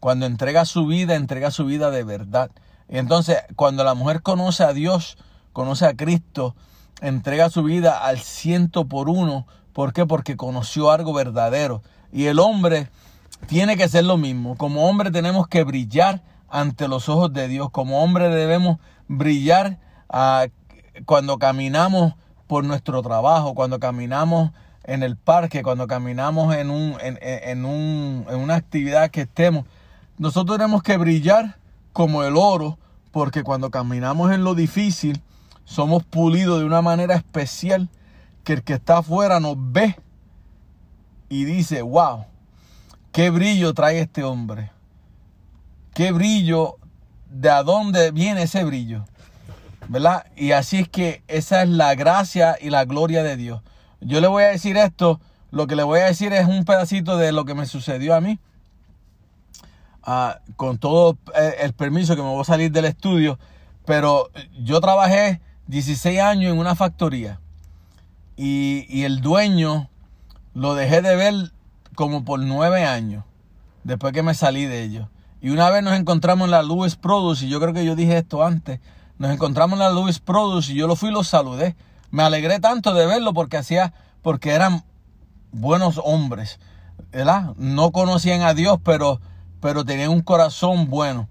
Cuando entrega su vida, entrega su vida de verdad. Y entonces, cuando la mujer conoce a Dios, conoce a Cristo, entrega su vida al ciento por uno. ¿Por qué? Porque conoció algo verdadero. Y el hombre tiene que ser lo mismo. Como hombre tenemos que brillar ante los ojos de Dios. Como hombre debemos brillar ah, cuando caminamos por nuestro trabajo, cuando caminamos en el parque, cuando caminamos en, un, en, en- un- en una actividad que estemos. Nosotros tenemos que brillar como el oro, porque cuando caminamos en lo difícil, somos pulidos de una manera especial que el que está afuera nos ve y dice, wow, qué brillo trae este hombre. Qué brillo, de a dónde viene ese brillo. ¿Verdad? Y así es que esa es la gracia y la gloria de Dios. Yo le voy a decir esto, lo que le voy a decir es un pedacito de lo que me sucedió a mí. Ah, con todo eh, el permiso que me voy a salir del estudio, pero yo trabajé 16 años en una factoría y, el dueño lo dejé de ver como por 9 años después que me salí de ellos. Y una vez nos encontramos en la Louis Produce, y yo creo que yo dije esto antes, nos encontramos en la Louis Produce y yo lo fui y lo saludé. Me alegré tanto de verlo porque hacía, porque eran buenos hombres, ¿verdad? No conocían a Dios, pero, pero tenían un corazón bueno.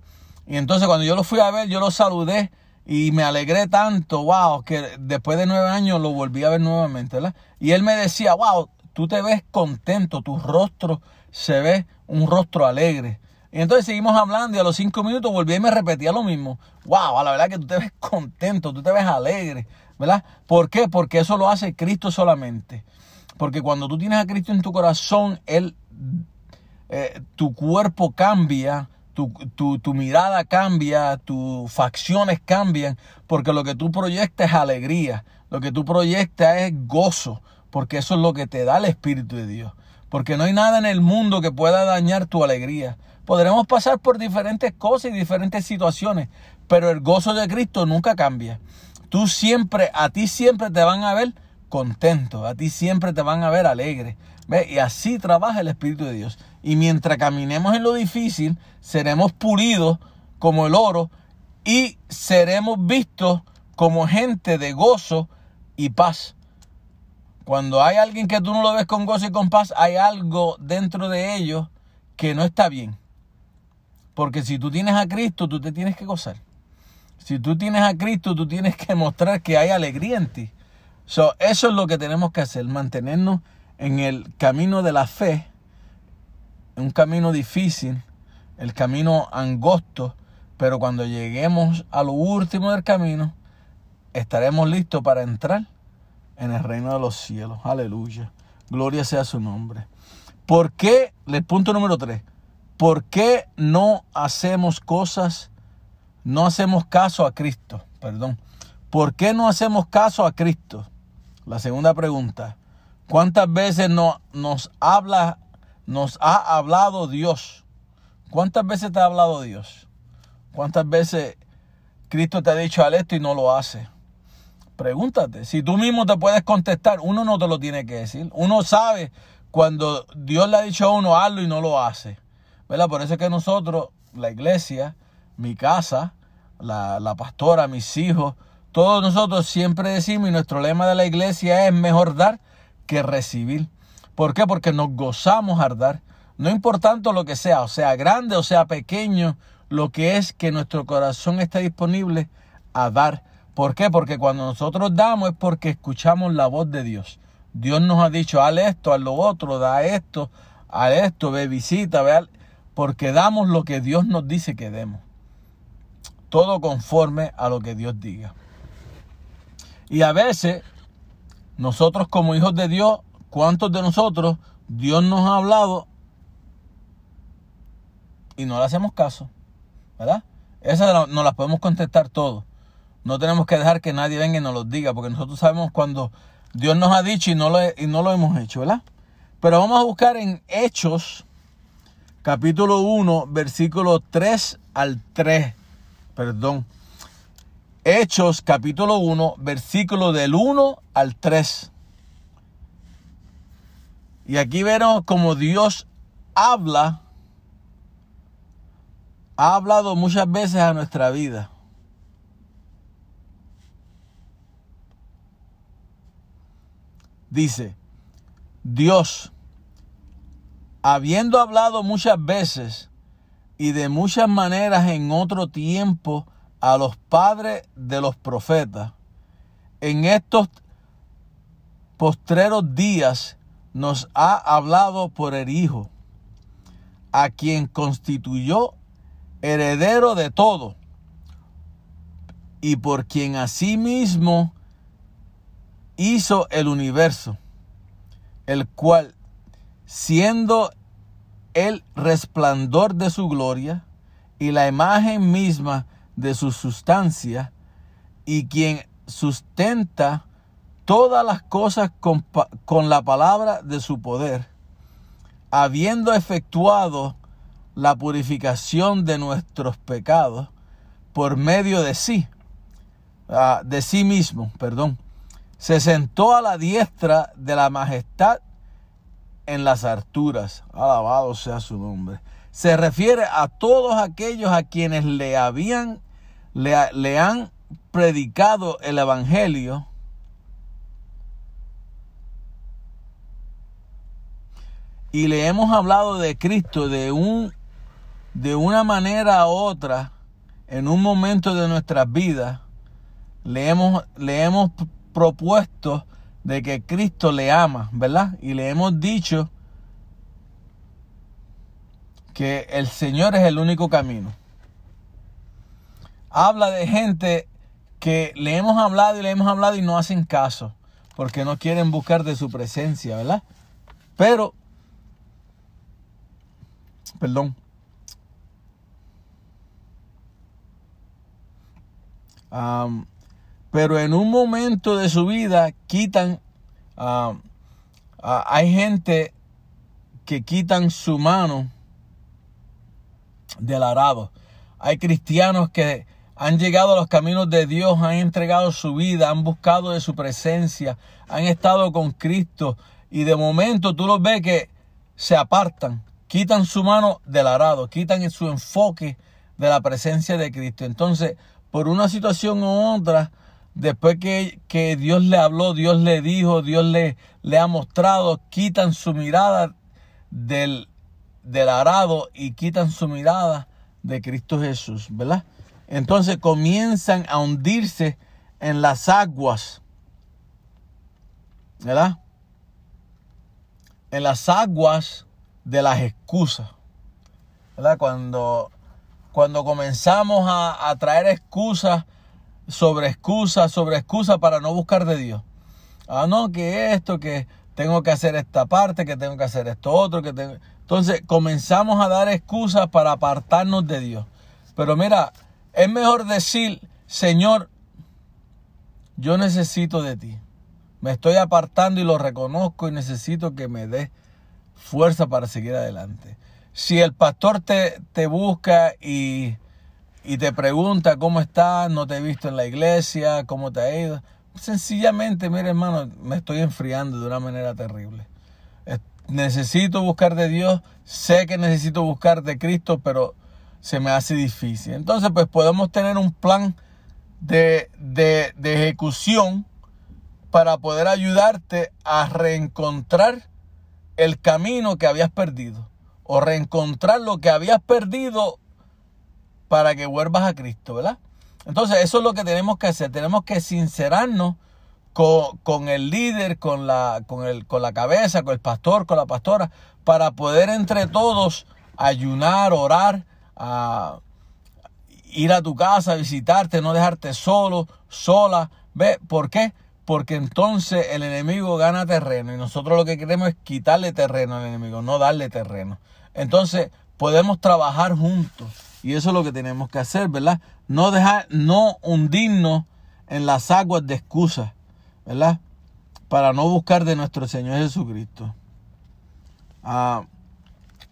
Y entonces cuando yo lo fui a ver, yo lo saludé y me alegré tanto, wow, que después de nueve años lo volví a ver nuevamente, ¿verdad? Y él me decía, wow, tú te ves contento, tu rostro se ve un rostro alegre. Y entonces seguimos hablando y a los cinco minutos volví y me repetía lo mismo. Wow, la verdad que tú te ves contento, tú te ves alegre, ¿verdad? ¿Por qué? Porque eso lo hace Cristo solamente. Porque cuando tú tienes a Cristo en tu corazón, Él, eh, tu cuerpo cambia, tu, tu, tu mirada cambia, tus facciones cambian, porque lo que tú proyectas es alegría, lo que tú proyectas es gozo, porque eso es lo que te da el Espíritu de Dios. Porque no hay nada en el mundo que pueda dañar tu alegría. Podremos pasar por diferentes cosas y diferentes situaciones, pero el gozo de Cristo nunca cambia. Tú siempre, a ti siempre te van a ver contento, a ti siempre te van a ver alegre. ¿Ve? Y así trabaja el Espíritu de Dios. Y mientras caminemos en lo difícil, seremos pulidos como el oro y seremos vistos como gente de gozo y paz. Cuando hay alguien que tú no lo ves con gozo y con paz, hay algo dentro de ellos que no está bien. Porque si tú tienes a Cristo, tú te tienes que gozar. Si tú tienes a Cristo, tú tienes que mostrar que hay alegría en ti. So, eso es lo que tenemos que hacer, mantenernos en el camino de la fe, un camino difícil, el camino angosto, pero cuando lleguemos a lo último del camino, estaremos listos para entrar en el reino de los cielos. Aleluya. Gloria sea su nombre. ¿Por qué? El punto número tres. ¿Por qué no hacemos cosas, no hacemos caso a Cristo? Perdón. ¿Por qué no hacemos caso a Cristo? La segunda pregunta. ¿Cuántas veces no, nos habla, nos ha hablado Dios? ¿Cuántas veces te ha hablado Dios? ¿Cuántas veces Cristo te ha dicho al esto y no lo hace? Pregúntate. Si tú mismo te puedes contestar, uno no te lo tiene que decir. Uno sabe cuando Dios le ha dicho a uno hazlo y no lo hace. ¿Verdad? Por eso es que nosotros, la iglesia, mi casa, la, la pastora, mis hijos, todos nosotros siempre decimos y nuestro lema de la iglesia es mejor dar que recibir. ¿Por qué? Porque nos gozamos al dar. No importando lo que sea, o sea grande o sea pequeño, lo que es que nuestro corazón esté disponible a dar. ¿Por qué? Porque cuando nosotros damos es porque escuchamos la voz de Dios. Dios nos ha dicho, haz esto, haz lo otro, da esto, haz esto, ve visita, ve porque damos lo que Dios nos dice que demos. Todo conforme a lo que Dios diga. Y a veces, nosotros como hijos de Dios, ¿cuántos de nosotros Dios nos ha hablado y no le hacemos caso? ¿Verdad? Esa nos la podemos contestar todos. No tenemos que dejar que nadie venga y nos lo diga, porque nosotros sabemos cuando Dios nos ha dicho y no lo, y no lo hemos hecho, ¿verdad? Pero vamos a buscar en Hechos, capítulo 1, versículo 3 al 3. Perdón. Hechos, capítulo 1, versículo del 1 al 3. Y aquí vemos como Dios habla, ha hablado muchas veces a nuestra vida. Dice, Dios, habiendo hablado muchas veces y de muchas maneras en otro tiempo a los padres de los profetas, en estos postreros días nos ha hablado por el Hijo, a quien constituyó heredero de todo, y por quien asimismo hizo el universo, el cual, siendo el resplandor de su gloria y la imagen misma de su sustancia, y quien sustenta todas las cosas con, la palabra de su poder, habiendo efectuado la purificación de nuestros pecados por medio de sí, ah, de sí mismo, perdón, se sentó a la diestra de la majestad en las alturas. Alabado sea su nombre. Se refiere a todos aquellos a quienes le habían, le, le han predicado el evangelio. Y le hemos hablado de Cristo de un de una manera u otra en un momento de nuestras vidas. Le hemos, le hemos propuesto de que Cristo le ama, ¿verdad? Y le hemos dicho que el Señor es el único camino. Habla de gente que le hemos hablado y le hemos hablado y no hacen caso, porque no quieren buscar de su presencia, ¿verdad? Pero, perdón, Am, pero en un momento de su vida quitan, am, a- hay gente que quitan su mano del arado. Hay cristianos que han llegado a los caminos de Dios, han entregado su vida, han buscado de su presencia, han estado con Cristo y de momento tú los ves que se apartan, quitan su mano del arado, quitan su enfoque de la presencia de Cristo. Entonces, por una situación u otra, después que, que Dios le habló, Dios le dijo, Dios le, le ha mostrado, quitan su mirada del, del arado y quitan su mirada de Cristo Jesús, ¿verdad? Entonces comienzan a hundirse en las aguas, ¿verdad? En las aguas de las excusas, ¿verdad? Cuando, cuando comenzamos a, a traer excusas sobre excusas, sobre excusas para no buscar de Dios. Ah, no, que esto, que tengo que hacer esta parte, que tengo que hacer esto otro, que tengo... Entonces comenzamos a dar excusas para apartarnos de Dios. Pero mira, es mejor decir, Señor, yo necesito de ti. Me estoy apartando y lo reconozco y necesito que me des fuerza para seguir adelante. Si el pastor te, te busca y, y te pregunta cómo estás, no te he visto en la iglesia, cómo te ha ido, sencillamente, mire hermano, me estoy enfriando de una manera terrible. Necesito buscar de Dios, sé que necesito buscar de Cristo, pero se me hace difícil. Entonces, pues podemos tener un plan de, de, de ejecución para poder ayudarte a reencontrar el camino que habías perdido o reencontrar lo que habías perdido para que vuelvas a Cristo, ¿verdad? Entonces eso es lo que tenemos que hacer, tenemos que sincerarnos con, el líder, con la, con, el, con la cabeza, con el pastor, con la pastora, para poder entre todos ayunar, orar ir a tu casa, visitarte, no dejarte solo, sola. ¿Ve? ¿Por qué? Porque entonces el enemigo gana terreno y nosotros lo que queremos es quitarle terreno al enemigo, no darle terreno. Entonces podemos trabajar juntos y eso es lo que tenemos que hacer, ¿verdad? No dejar, no hundirnos en las aguas de excusas, ¿verdad? Para no buscar de nuestro Señor Jesucristo. Ah,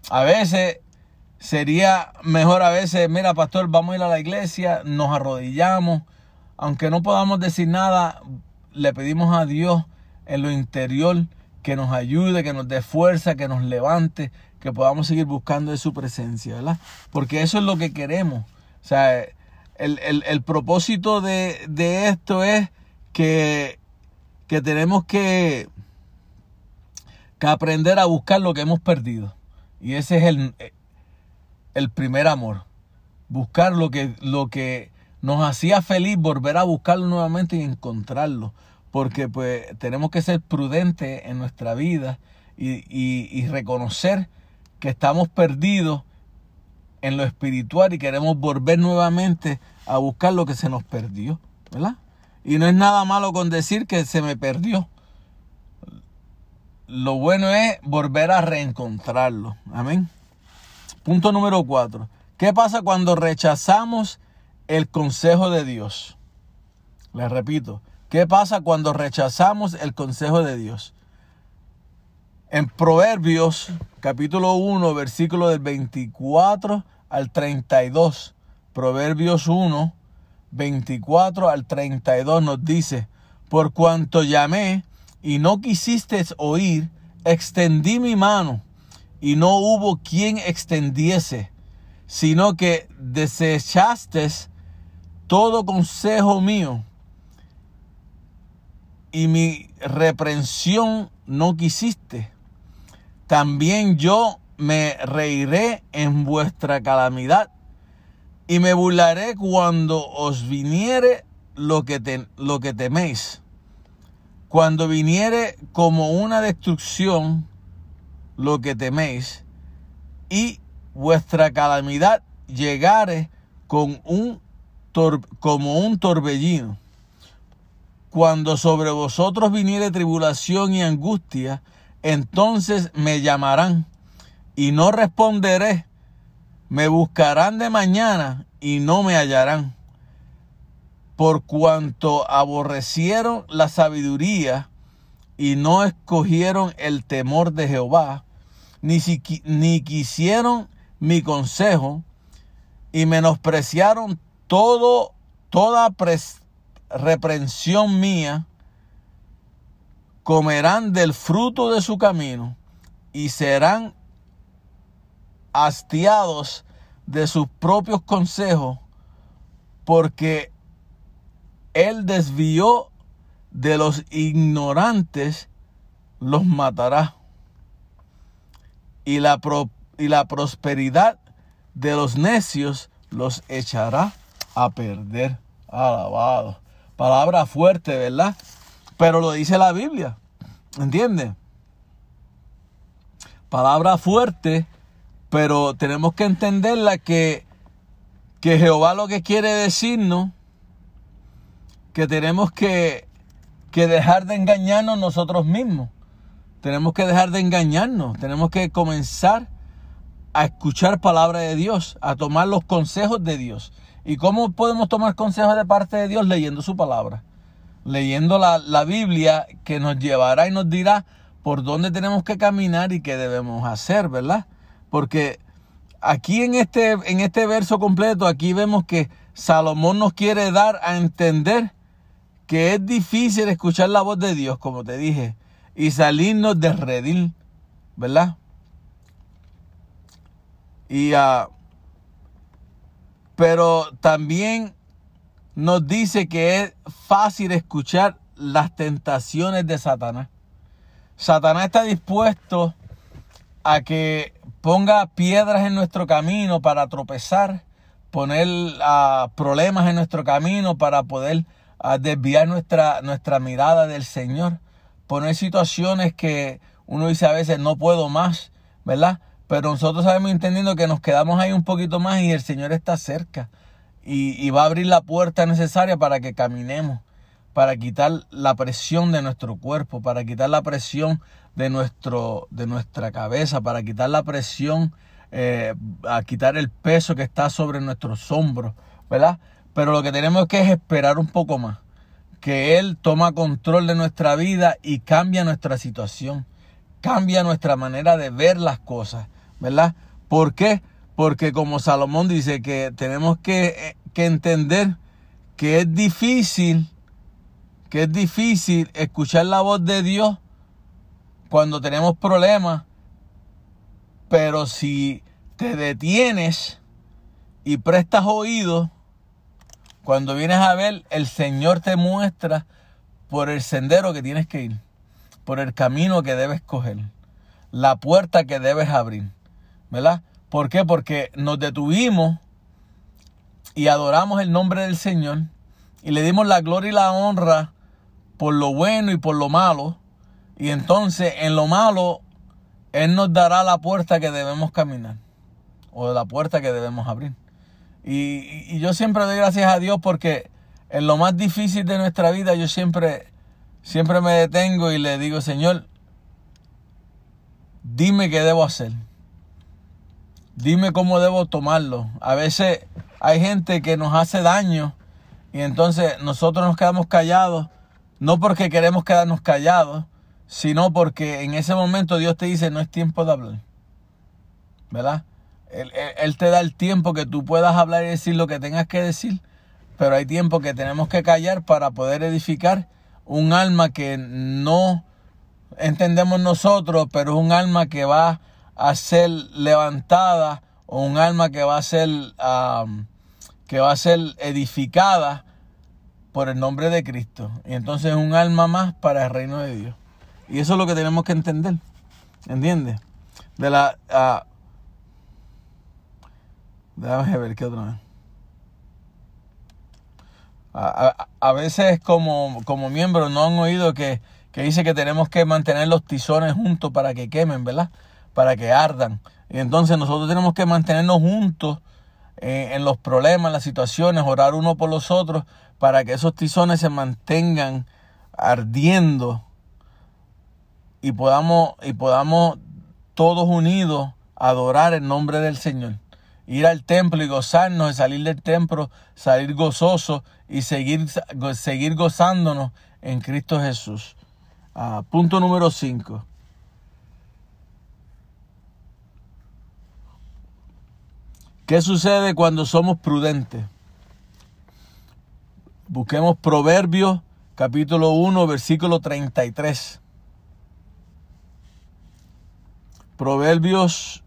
a veces sería mejor a veces, mira pastor, vamos a ir a la iglesia, nos arrodillamos, aunque no podamos decir nada, le pedimos a Dios en lo interior que nos ayude, que nos dé fuerza, que nos levante, que podamos seguir buscando de su presencia, ¿verdad? Porque eso es lo que queremos. O sea, el, el- el propósito de, de esto es que, que tenemos que, que aprender a buscar lo que hemos perdido. Y ese es el, el primer amor. Buscar lo que, lo que nos hacía feliz, volver a buscarlo nuevamente y encontrarlo. Porque pues tenemos que ser prudentes en nuestra vida y, y- y reconocer que estamos perdidos en lo espiritual y queremos volver nuevamente a buscar lo que se nos perdió, ¿verdad? Y no es nada malo con decir que se me perdió. Lo bueno es volver a reencontrarlo. Amén. Punto número cuatro. ¿Qué pasa cuando rechazamos el consejo de Dios? Les repito, ¿qué pasa cuando rechazamos el consejo de Dios? En Proverbios capítulo 1, versículo del 24 al 32. Proverbios 1, 24 al 32 nos dice, por cuanto llamé y no quisiste oír, extendí mi mano y no hubo quien extendiese, sino que desechaste todo consejo mío y mi reprensión no quisiste. También yo me reiré en vuestra calamidad y me burlaré cuando os viniere lo que, te- lo que teméis. Cuando viniere como una destrucción lo que teméis y vuestra calamidad llegare con un tor- como un torbellino. Cuando sobre vosotros viniere tribulación y angustia, entonces me llamarán y no responderé. Me buscarán de mañana y no me hallarán. Por cuanto aborrecieron la sabiduría y no escogieron el temor de Jehová, ni, siqui- ni quisieron mi consejo, y menospreciaron todo, toda reprensión mía, comerán del fruto de su camino y serán hastiados de sus propios consejos, porque él desvió de los ignorantes, los matará. Y la, y la prosperidad de los necios los echará a perder. Alabado. Palabra fuerte, ¿verdad? Pero lo dice la Biblia. ¿Entiendes? Palabra fuerte, pero tenemos que entenderla que, que Jehová lo que quiere decirnos, que tenemos que, que dejar de engañarnos nosotros mismos. Tenemos que dejar de engañarnos. Tenemos que comenzar a escuchar palabra de Dios, a tomar los consejos de Dios. ¿Y cómo podemos tomar consejos de parte de Dios? Leyendo su palabra. Leyendo la, la Biblia que nos llevará y nos dirá por dónde tenemos que caminar y qué debemos hacer, ¿verdad? Porque aquí en este, en este verso completo, aquí vemos que Salomón nos quiere dar a entender que es difícil escuchar la voz de Dios, como te dije, y salirnos del redil, ¿verdad? Y, ah, pero también nos dice que es fácil escuchar las tentaciones de Satanás. Satanás está dispuesto a que ponga piedras en nuestro camino para tropezar, poner ah, problemas en nuestro camino para poder ah, desviar nuestra, nuestra mirada del Señor, poner situaciones que uno dice a veces no puedo más, ¿verdad? Pero nosotros sabemos entendiendo que nos quedamos ahí un poquito más y el Señor está cerca. Y, va a abrir la puerta necesaria para que caminemos, para quitar la presión de nuestro cuerpo, para quitar la presión de, nuestro, de nuestra cabeza, para quitar la presión, eh, a quitar el peso que está sobre nuestros hombros, ¿verdad? Pero lo que tenemos que es esperar un poco más, que Él toma control de nuestra vida y cambia nuestra situación, cambia nuestra manera de ver las cosas, ¿verdad? ¿Por qué? Porque como Salomón dice que tenemos que, eh, que entender que es difícil, que es difícil escuchar la voz de Dios cuando tenemos problemas, pero si te detienes y prestas oído, cuando vienes a ver, el Señor te muestra por el sendero que tienes que ir, por el camino que debes coger, la puerta que debes abrir, ¿verdad? ¿Por qué? Porque nos detuvimos y adoramos el nombre del Señor y le dimos la gloria y la honra por lo bueno y por lo malo. Y entonces en lo malo, Él nos dará la puerta que debemos caminar o la puerta que debemos abrir. Y, y yo siempre doy gracias a Dios porque en lo más difícil de nuestra vida yo siempre, siempre me detengo y le digo, Señor, dime qué debo hacer. Dime cómo debo tomarlo. A veces hay gente que nos hace daño y entonces nosotros nos quedamos callados, no porque queremos quedarnos callados, sino porque en ese momento Dios te dice, no es tiempo de hablar. ¿Verdad? Él, él- te da el tiempo que tú puedas hablar y decir lo que tengas que decir, pero hay tiempo que tenemos que callar para poder edificar un alma que no entendemos nosotros, pero es un alma que va a ser levantada o un alma que va a ser am, que va a ser edificada por el nombre de Cristo. Y entonces es un alma más para el reino de Dios. Y eso es lo que tenemos que entender. ¿Entiendes? De la ah, déjame ver qué otra vez. A, a- a veces como, como miembros no han oído que, que dice que tenemos que mantener los tizones juntos para que quemen, ¿verdad? Para que ardan. Y entonces nosotros tenemos que mantenernos juntos eh, en los problemas, las situaciones, orar uno por los otros para que esos tizones se mantengan ardiendo y podamos, y podamos todos unidos adorar el nombre del Señor. Ir al templo y gozarnos, y salir del templo, salir gozosos y seguir, seguir gozándonos en Cristo Jesús. Ah, punto número 5. ¿Qué sucede cuando somos prudentes? Busquemos Proverbios capítulo 1, versículo 33. Proverbios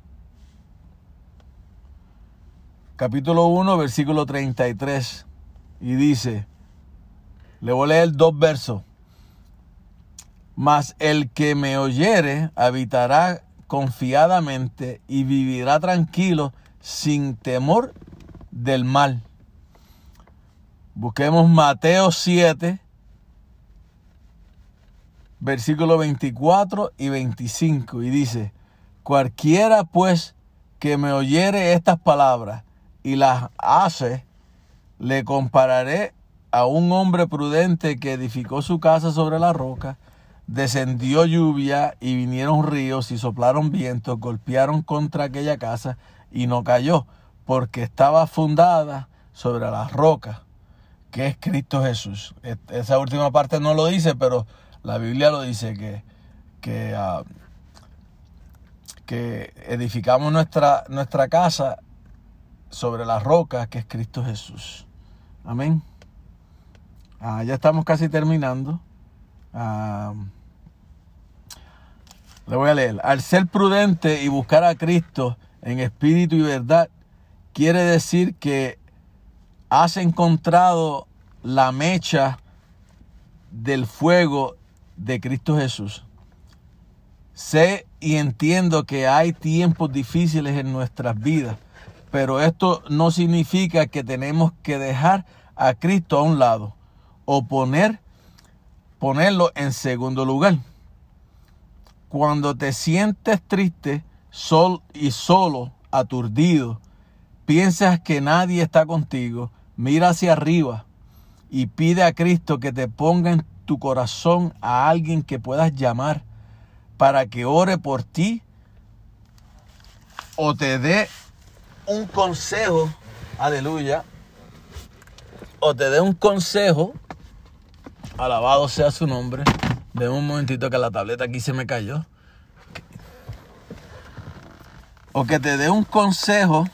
capítulo 1, versículo 33. Y dice, le voy a leer dos versos. Mas el que me oyere habitará confiadamente y vivirá tranquilo sin temor del mal. Busquemos Mateo 7, versículo 24 y 25 y dice, cualquiera pues que me oyere estas palabras y las hace, le compararé a un hombre prudente que edificó su casa sobre la roca, descendió lluvia y vinieron ríos y soplaron vientos, golpearon contra aquella casa y no cayó, porque estaba fundada sobre la roca, que es Cristo Jesús. Esa última parte no lo dice, pero la Biblia lo dice que, que, ah, que edificamos nuestra, nuestra casa sobre la roca, que es Cristo Jesús. Amén. Ah, ya estamos casi terminando. Ah, le voy a leer. Al ser prudente y buscar a Cristo en espíritu y verdad, quiere decir que has encontrado la mecha del fuego de Cristo Jesús. Sé y entiendo que hay tiempos difíciles en nuestras vidas, pero esto no significa que tenemos que dejar a Cristo a un lado o poner, ponerlo en segundo lugar. Cuando te sientes triste y solo, aturdido, piensas que nadie está contigo, mira hacia arriba y pide a Cristo que te ponga en tu corazón a alguien que puedas llamar para que ore por ti o te dé un consejo, aleluya, o te dé un consejo, alabado sea su nombre. De un momentito que la tableta aquí se me cayó. O que te dé un consejo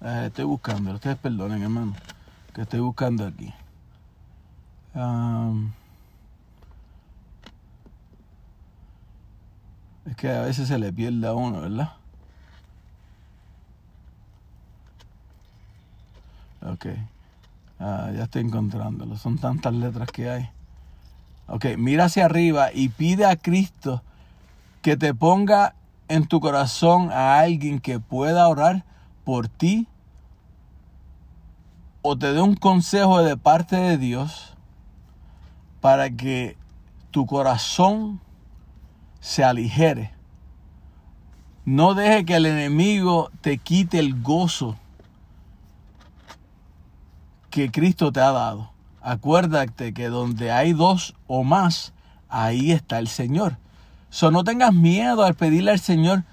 eh, estoy buscando, ustedes perdonen, hermano, que estoy buscando aquí. Am, es que a veces se le pierde a uno, ¿verdad? Ok. Ah, ya estoy encontrándolo. Son tantas letras que hay. Ok, mira hacia arriba y pide a Cristo que te ponga en tu corazón a alguien que pueda orar por ti o te dé un consejo de parte de Dios para que tu corazón se aligere. No deje que el enemigo te quite el gozo que Cristo te ha dado. Acuérdate que donde hay dos o más, ahí está el Señor. So, no tengas miedo al pedirle al Señor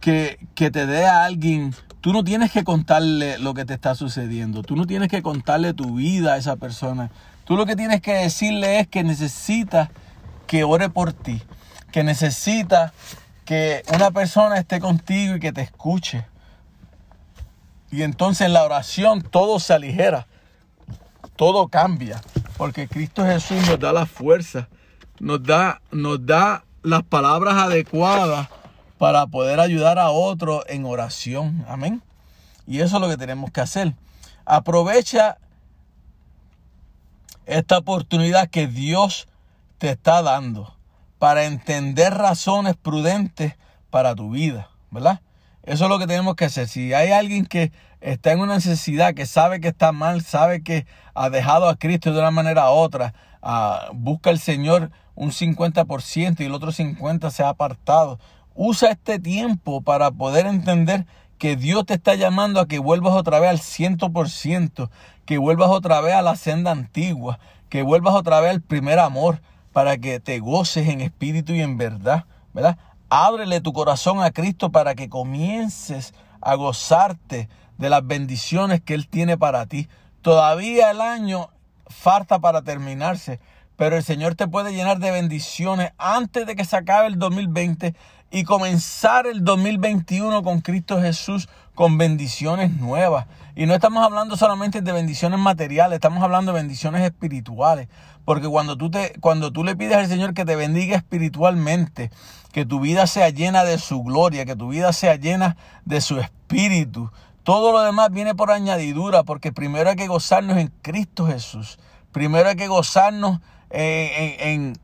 que, que te dé a alguien. Tú no tienes que contarle lo que te está sucediendo. Tú no tienes que contarle tu vida a esa persona. Tú lo que tienes que decirle es que necesitas que ore por ti. Que necesitas que una persona esté contigo y que te escuche. Y entonces en la oración todo se aligera. Todo cambia. Porque Cristo Jesús nos da la fuerza. Nos da, nos da las palabras adecuadas para poder ayudar a otro en oración. Amén. Y eso es lo que tenemos que hacer. Aprovecha esta oportunidad que Dios te está dando para entender razones prudentes para tu vida, ¿verdad? Eso es lo que tenemos que hacer. Si hay alguien que está en una necesidad, que sabe que está mal, sabe que ha dejado a Cristo de una manera u otra, ah, busca al Señor un 50% y el otro 50% se ha apartado. Usa este tiempo para poder entender que Dios te está llamando a que vuelvas otra vez al 100%, que vuelvas otra vez a la senda antigua, que vuelvas otra vez al primer amor, para que te goces en espíritu y en verdad, ¿verdad? Ábrele tu corazón a Cristo para que comiences a gozarte de las bendiciones que Él tiene para ti. Todavía el año falta para terminarse, pero el Señor te puede llenar de bendiciones antes de que se acabe el 2020 y comenzar el 2021 con Cristo Jesús con bendiciones nuevas. Y no estamos hablando solamente de bendiciones materiales, estamos hablando de bendiciones espirituales. Porque cuando tú, te, cuando tú le pides al Señor que te bendiga espiritualmente, que tu vida sea llena de su gloria, que tu vida sea llena de su espíritu, todo lo demás viene por añadidura, porque primero hay que gozarnos en Cristo Jesús. Primero hay que gozarnos en, en,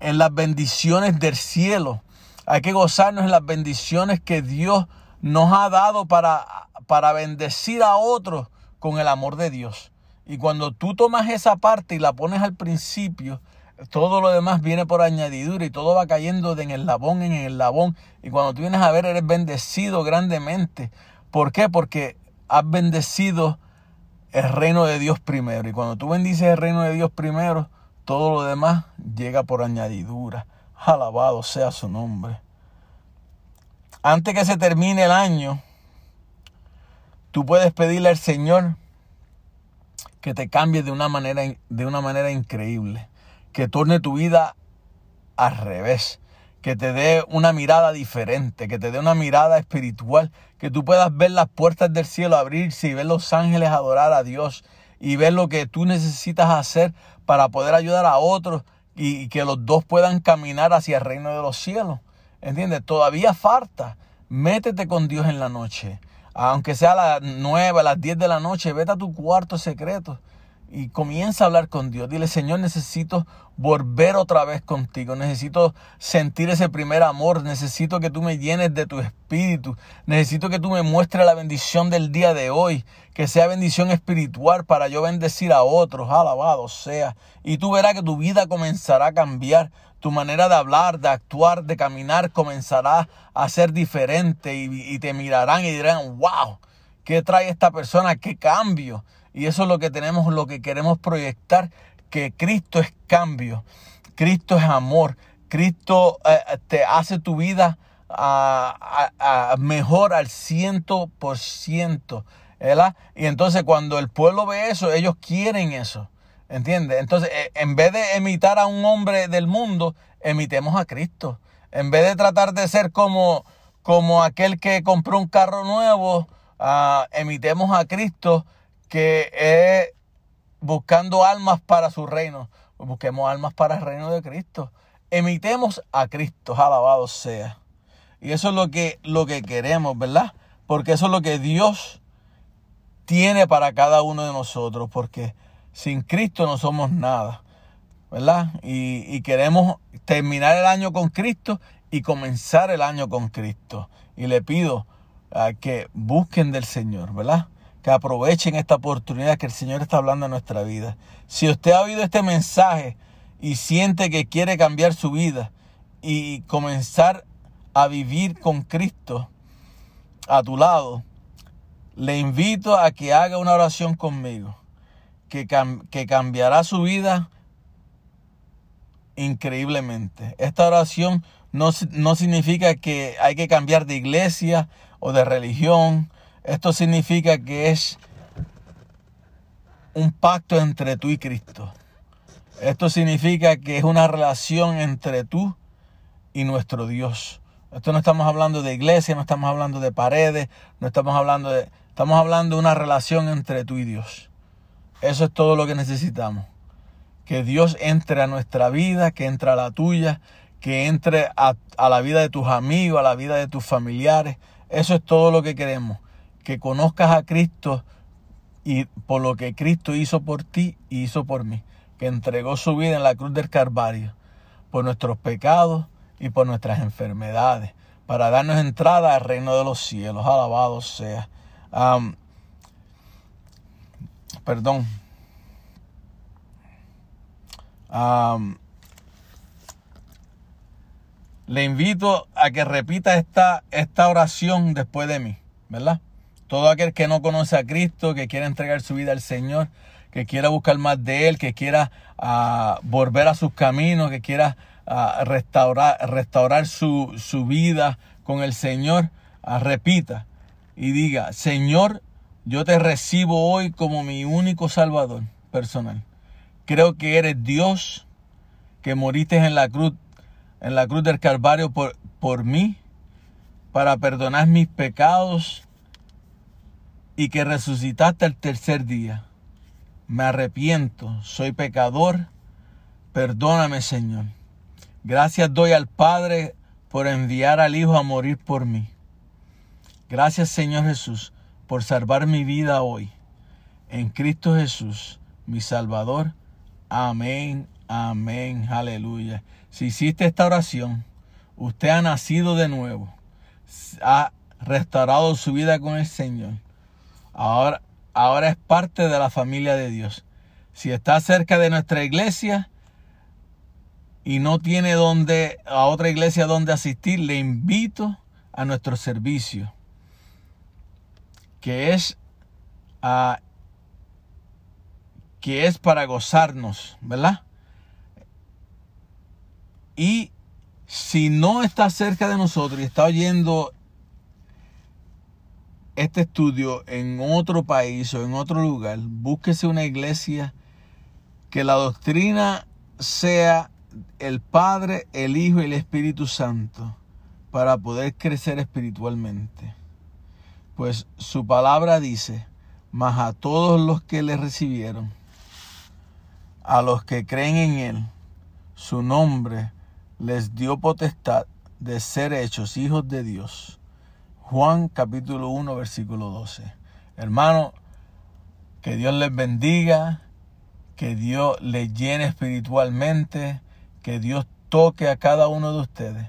en las bendiciones del cielo. Hay que gozarnos en las bendiciones que Dios nos ha dado para, para bendecir a otros con el amor de Dios. Y cuando tú tomas esa parte y la pones al principio, todo lo demás viene por añadidura y todo va cayendo de en el labón en el labón. Y cuando tú vienes a ver, eres bendecido grandemente. ¿Por qué? Porque has bendecido el reino de Dios primero. Y cuando tú bendices el reino de Dios primero, todo lo demás llega por añadidura. Alabado sea su nombre. Antes que se termine el año, tú puedes pedirle al Señor que te cambie de una manera, de una manera increíble, que torne tu vida al revés, que te dé una mirada diferente, que te dé una mirada espiritual, que tú puedas ver las puertas del cielo abrirse y ver los ángeles adorar a Dios y ver lo que tú necesitas hacer para poder ayudar a otros y que los dos puedan caminar hacia el reino de los cielos. ¿Entiendes? Todavía falta. Métete con Dios en la noche aunque sea a las 9, a las 10 de la noche, vete a tu cuarto secreto y comienza a hablar con Dios. Dile, Señor, necesito volver otra vez contigo. Necesito sentir ese primer amor. Necesito que tú me llenes de tu espíritu. Necesito que tú me muestres la bendición del día de hoy. Que sea bendición espiritual para yo bendecir a otros. Alabado sea. Y tú verás que tu vida comenzará a cambiar. Tu manera de hablar, de actuar, de caminar comenzará a ser diferente. Y, te mirarán y dirán, wow, ¿qué trae esta persona? ¿Qué cambio? Y eso es lo que tenemos, lo que queremos proyectar, que Cristo es cambio, Cristo es amor, Cristo eh, te hace tu vida ah, ah, ah, mejor al ciento por ciento. Y entonces cuando el pueblo ve eso, ellos quieren eso. ¿Entiendes? Entonces, eh, en vez de imitar a un hombre del mundo, emitemos a Cristo. En vez de tratar de ser como, como aquel que compró un carro nuevo, emitemos a Cristo que es buscando almas para su reino. Busquemos almas para el reino de Cristo. Emitemos a Cristo, alabado sea. Y eso es lo que, lo que queremos, ¿verdad? Porque eso es lo que Dios tiene para cada uno de nosotros. Porque sin Cristo no somos nada, ¿verdad? Y, y queremos terminar el año con Cristo y comenzar el año con Cristo. Y le pido a que busquen del Señor, ¿verdad? Que aprovechen esta oportunidad que el Señor está hablando en nuestra vida. Si usted ha oído este mensaje y siente que quiere cambiar su vida y comenzar a vivir con Cristo a tu lado, le invito a que haga una oración conmigo, que, que cambiará su vida increíblemente. Esta oración no, no significa que hay que cambiar de iglesia o de religión esto significa que es un pacto entre tú y Cristo. Esto significa que es una relación entre tú y nuestro Dios. Esto no estamos hablando de iglesia, no estamos hablando de paredes, no estamos hablando de... Estamos hablando de una relación entre tú y Dios. Eso es todo lo que necesitamos. Que Dios entre a nuestra vida, que entre a la tuya, que entre a, a la vida de tus amigos, a la vida de tus familiares. Eso es todo lo que queremos que conozcas a Cristo y por lo que Cristo hizo por ti y hizo por mí, que entregó su vida en la cruz del Calvario por nuestros pecados y por nuestras enfermedades, para darnos entrada al reino de los cielos. Alabado sea. perdón. le invito a que repita esta, esta oración después de mí, ¿verdad? Todo aquel que no conoce a Cristo, que quiera entregar su vida al Señor, que quiera buscar más de Él, que quiera ah, volver a sus caminos, que quiera ah, restaurar, su, vida con el Señor, ah, repita y diga, Señor, yo te recibo hoy como mi único Salvador personal. Creo que eres Dios, que moriste en la cruz, en la cruz del Calvario por mí, para perdonar mis pecados y que resucitaste el tercer día. Me arrepiento, soy pecador, perdóname Señor. Gracias doy al Padre por enviar al Hijo a morir por mí. Gracias Señor Jesús por salvar mi vida hoy. En Cristo Jesús, mi Salvador. Amén, amén, aleluya. Si hiciste esta oración, usted ha nacido de nuevo, ha restaurado su vida con el Señor ahora, ahora es parte de la familia de Dios. Si está cerca de nuestra iglesia y no tiene donde, a otra iglesia donde asistir, le invito a nuestro servicio, que es, que es para gozarnos, ¿verdad? Y si no está cerca de nosotros y está oyendo este estudio en otro país o en otro lugar, búsquese una iglesia que la doctrina sea el Padre, el Hijo y el Espíritu Santo para poder crecer espiritualmente. Pues su palabra dice, mas a todos los que le recibieron, a los que creen en Él, su nombre les dio potestad de ser hechos hijos de Dios Juan capítulo 1 versículo 12. Hermano, que Dios les bendiga que Dios les llene espiritualmente, que Dios toque a cada uno de ustedes.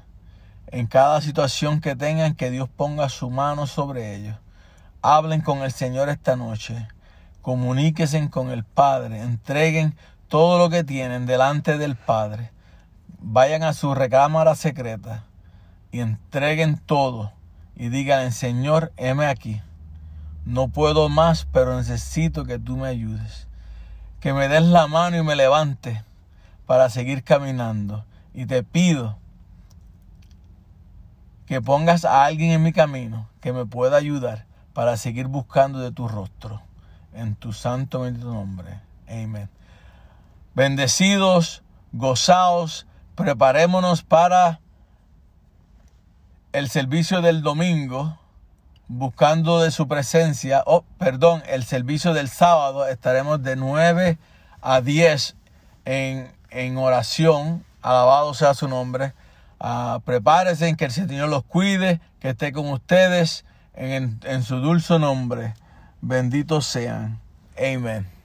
En cada situación que tengan, que Dios ponga su mano sobre ellos. Hablen con el Señor esta noche. Comuníquense con el Padre. Entreguen todo lo que tienen delante del Padre. Vayan a su recámara secreta y entreguen todo. Y digan, Señor, heme aquí. No puedo más, pero necesito que tú me ayudes. Que me des la mano y me levante para seguir caminando. Y te pido que pongas a alguien en mi camino que me pueda ayudar para seguir buscando de tu rostro. En tu santo bendito nombre. Amén. Bendecidos, gozaos, preparémonos para el servicio del domingo, buscando de su presencia, oh, perdón, el servicio del sábado, estaremos de 9 a 10 en, en oración, alabado sea su nombre. Ah, prepárense, que el Señor los cuide, que esté con ustedes en, en su dulce nombre. Benditos sean. Amén.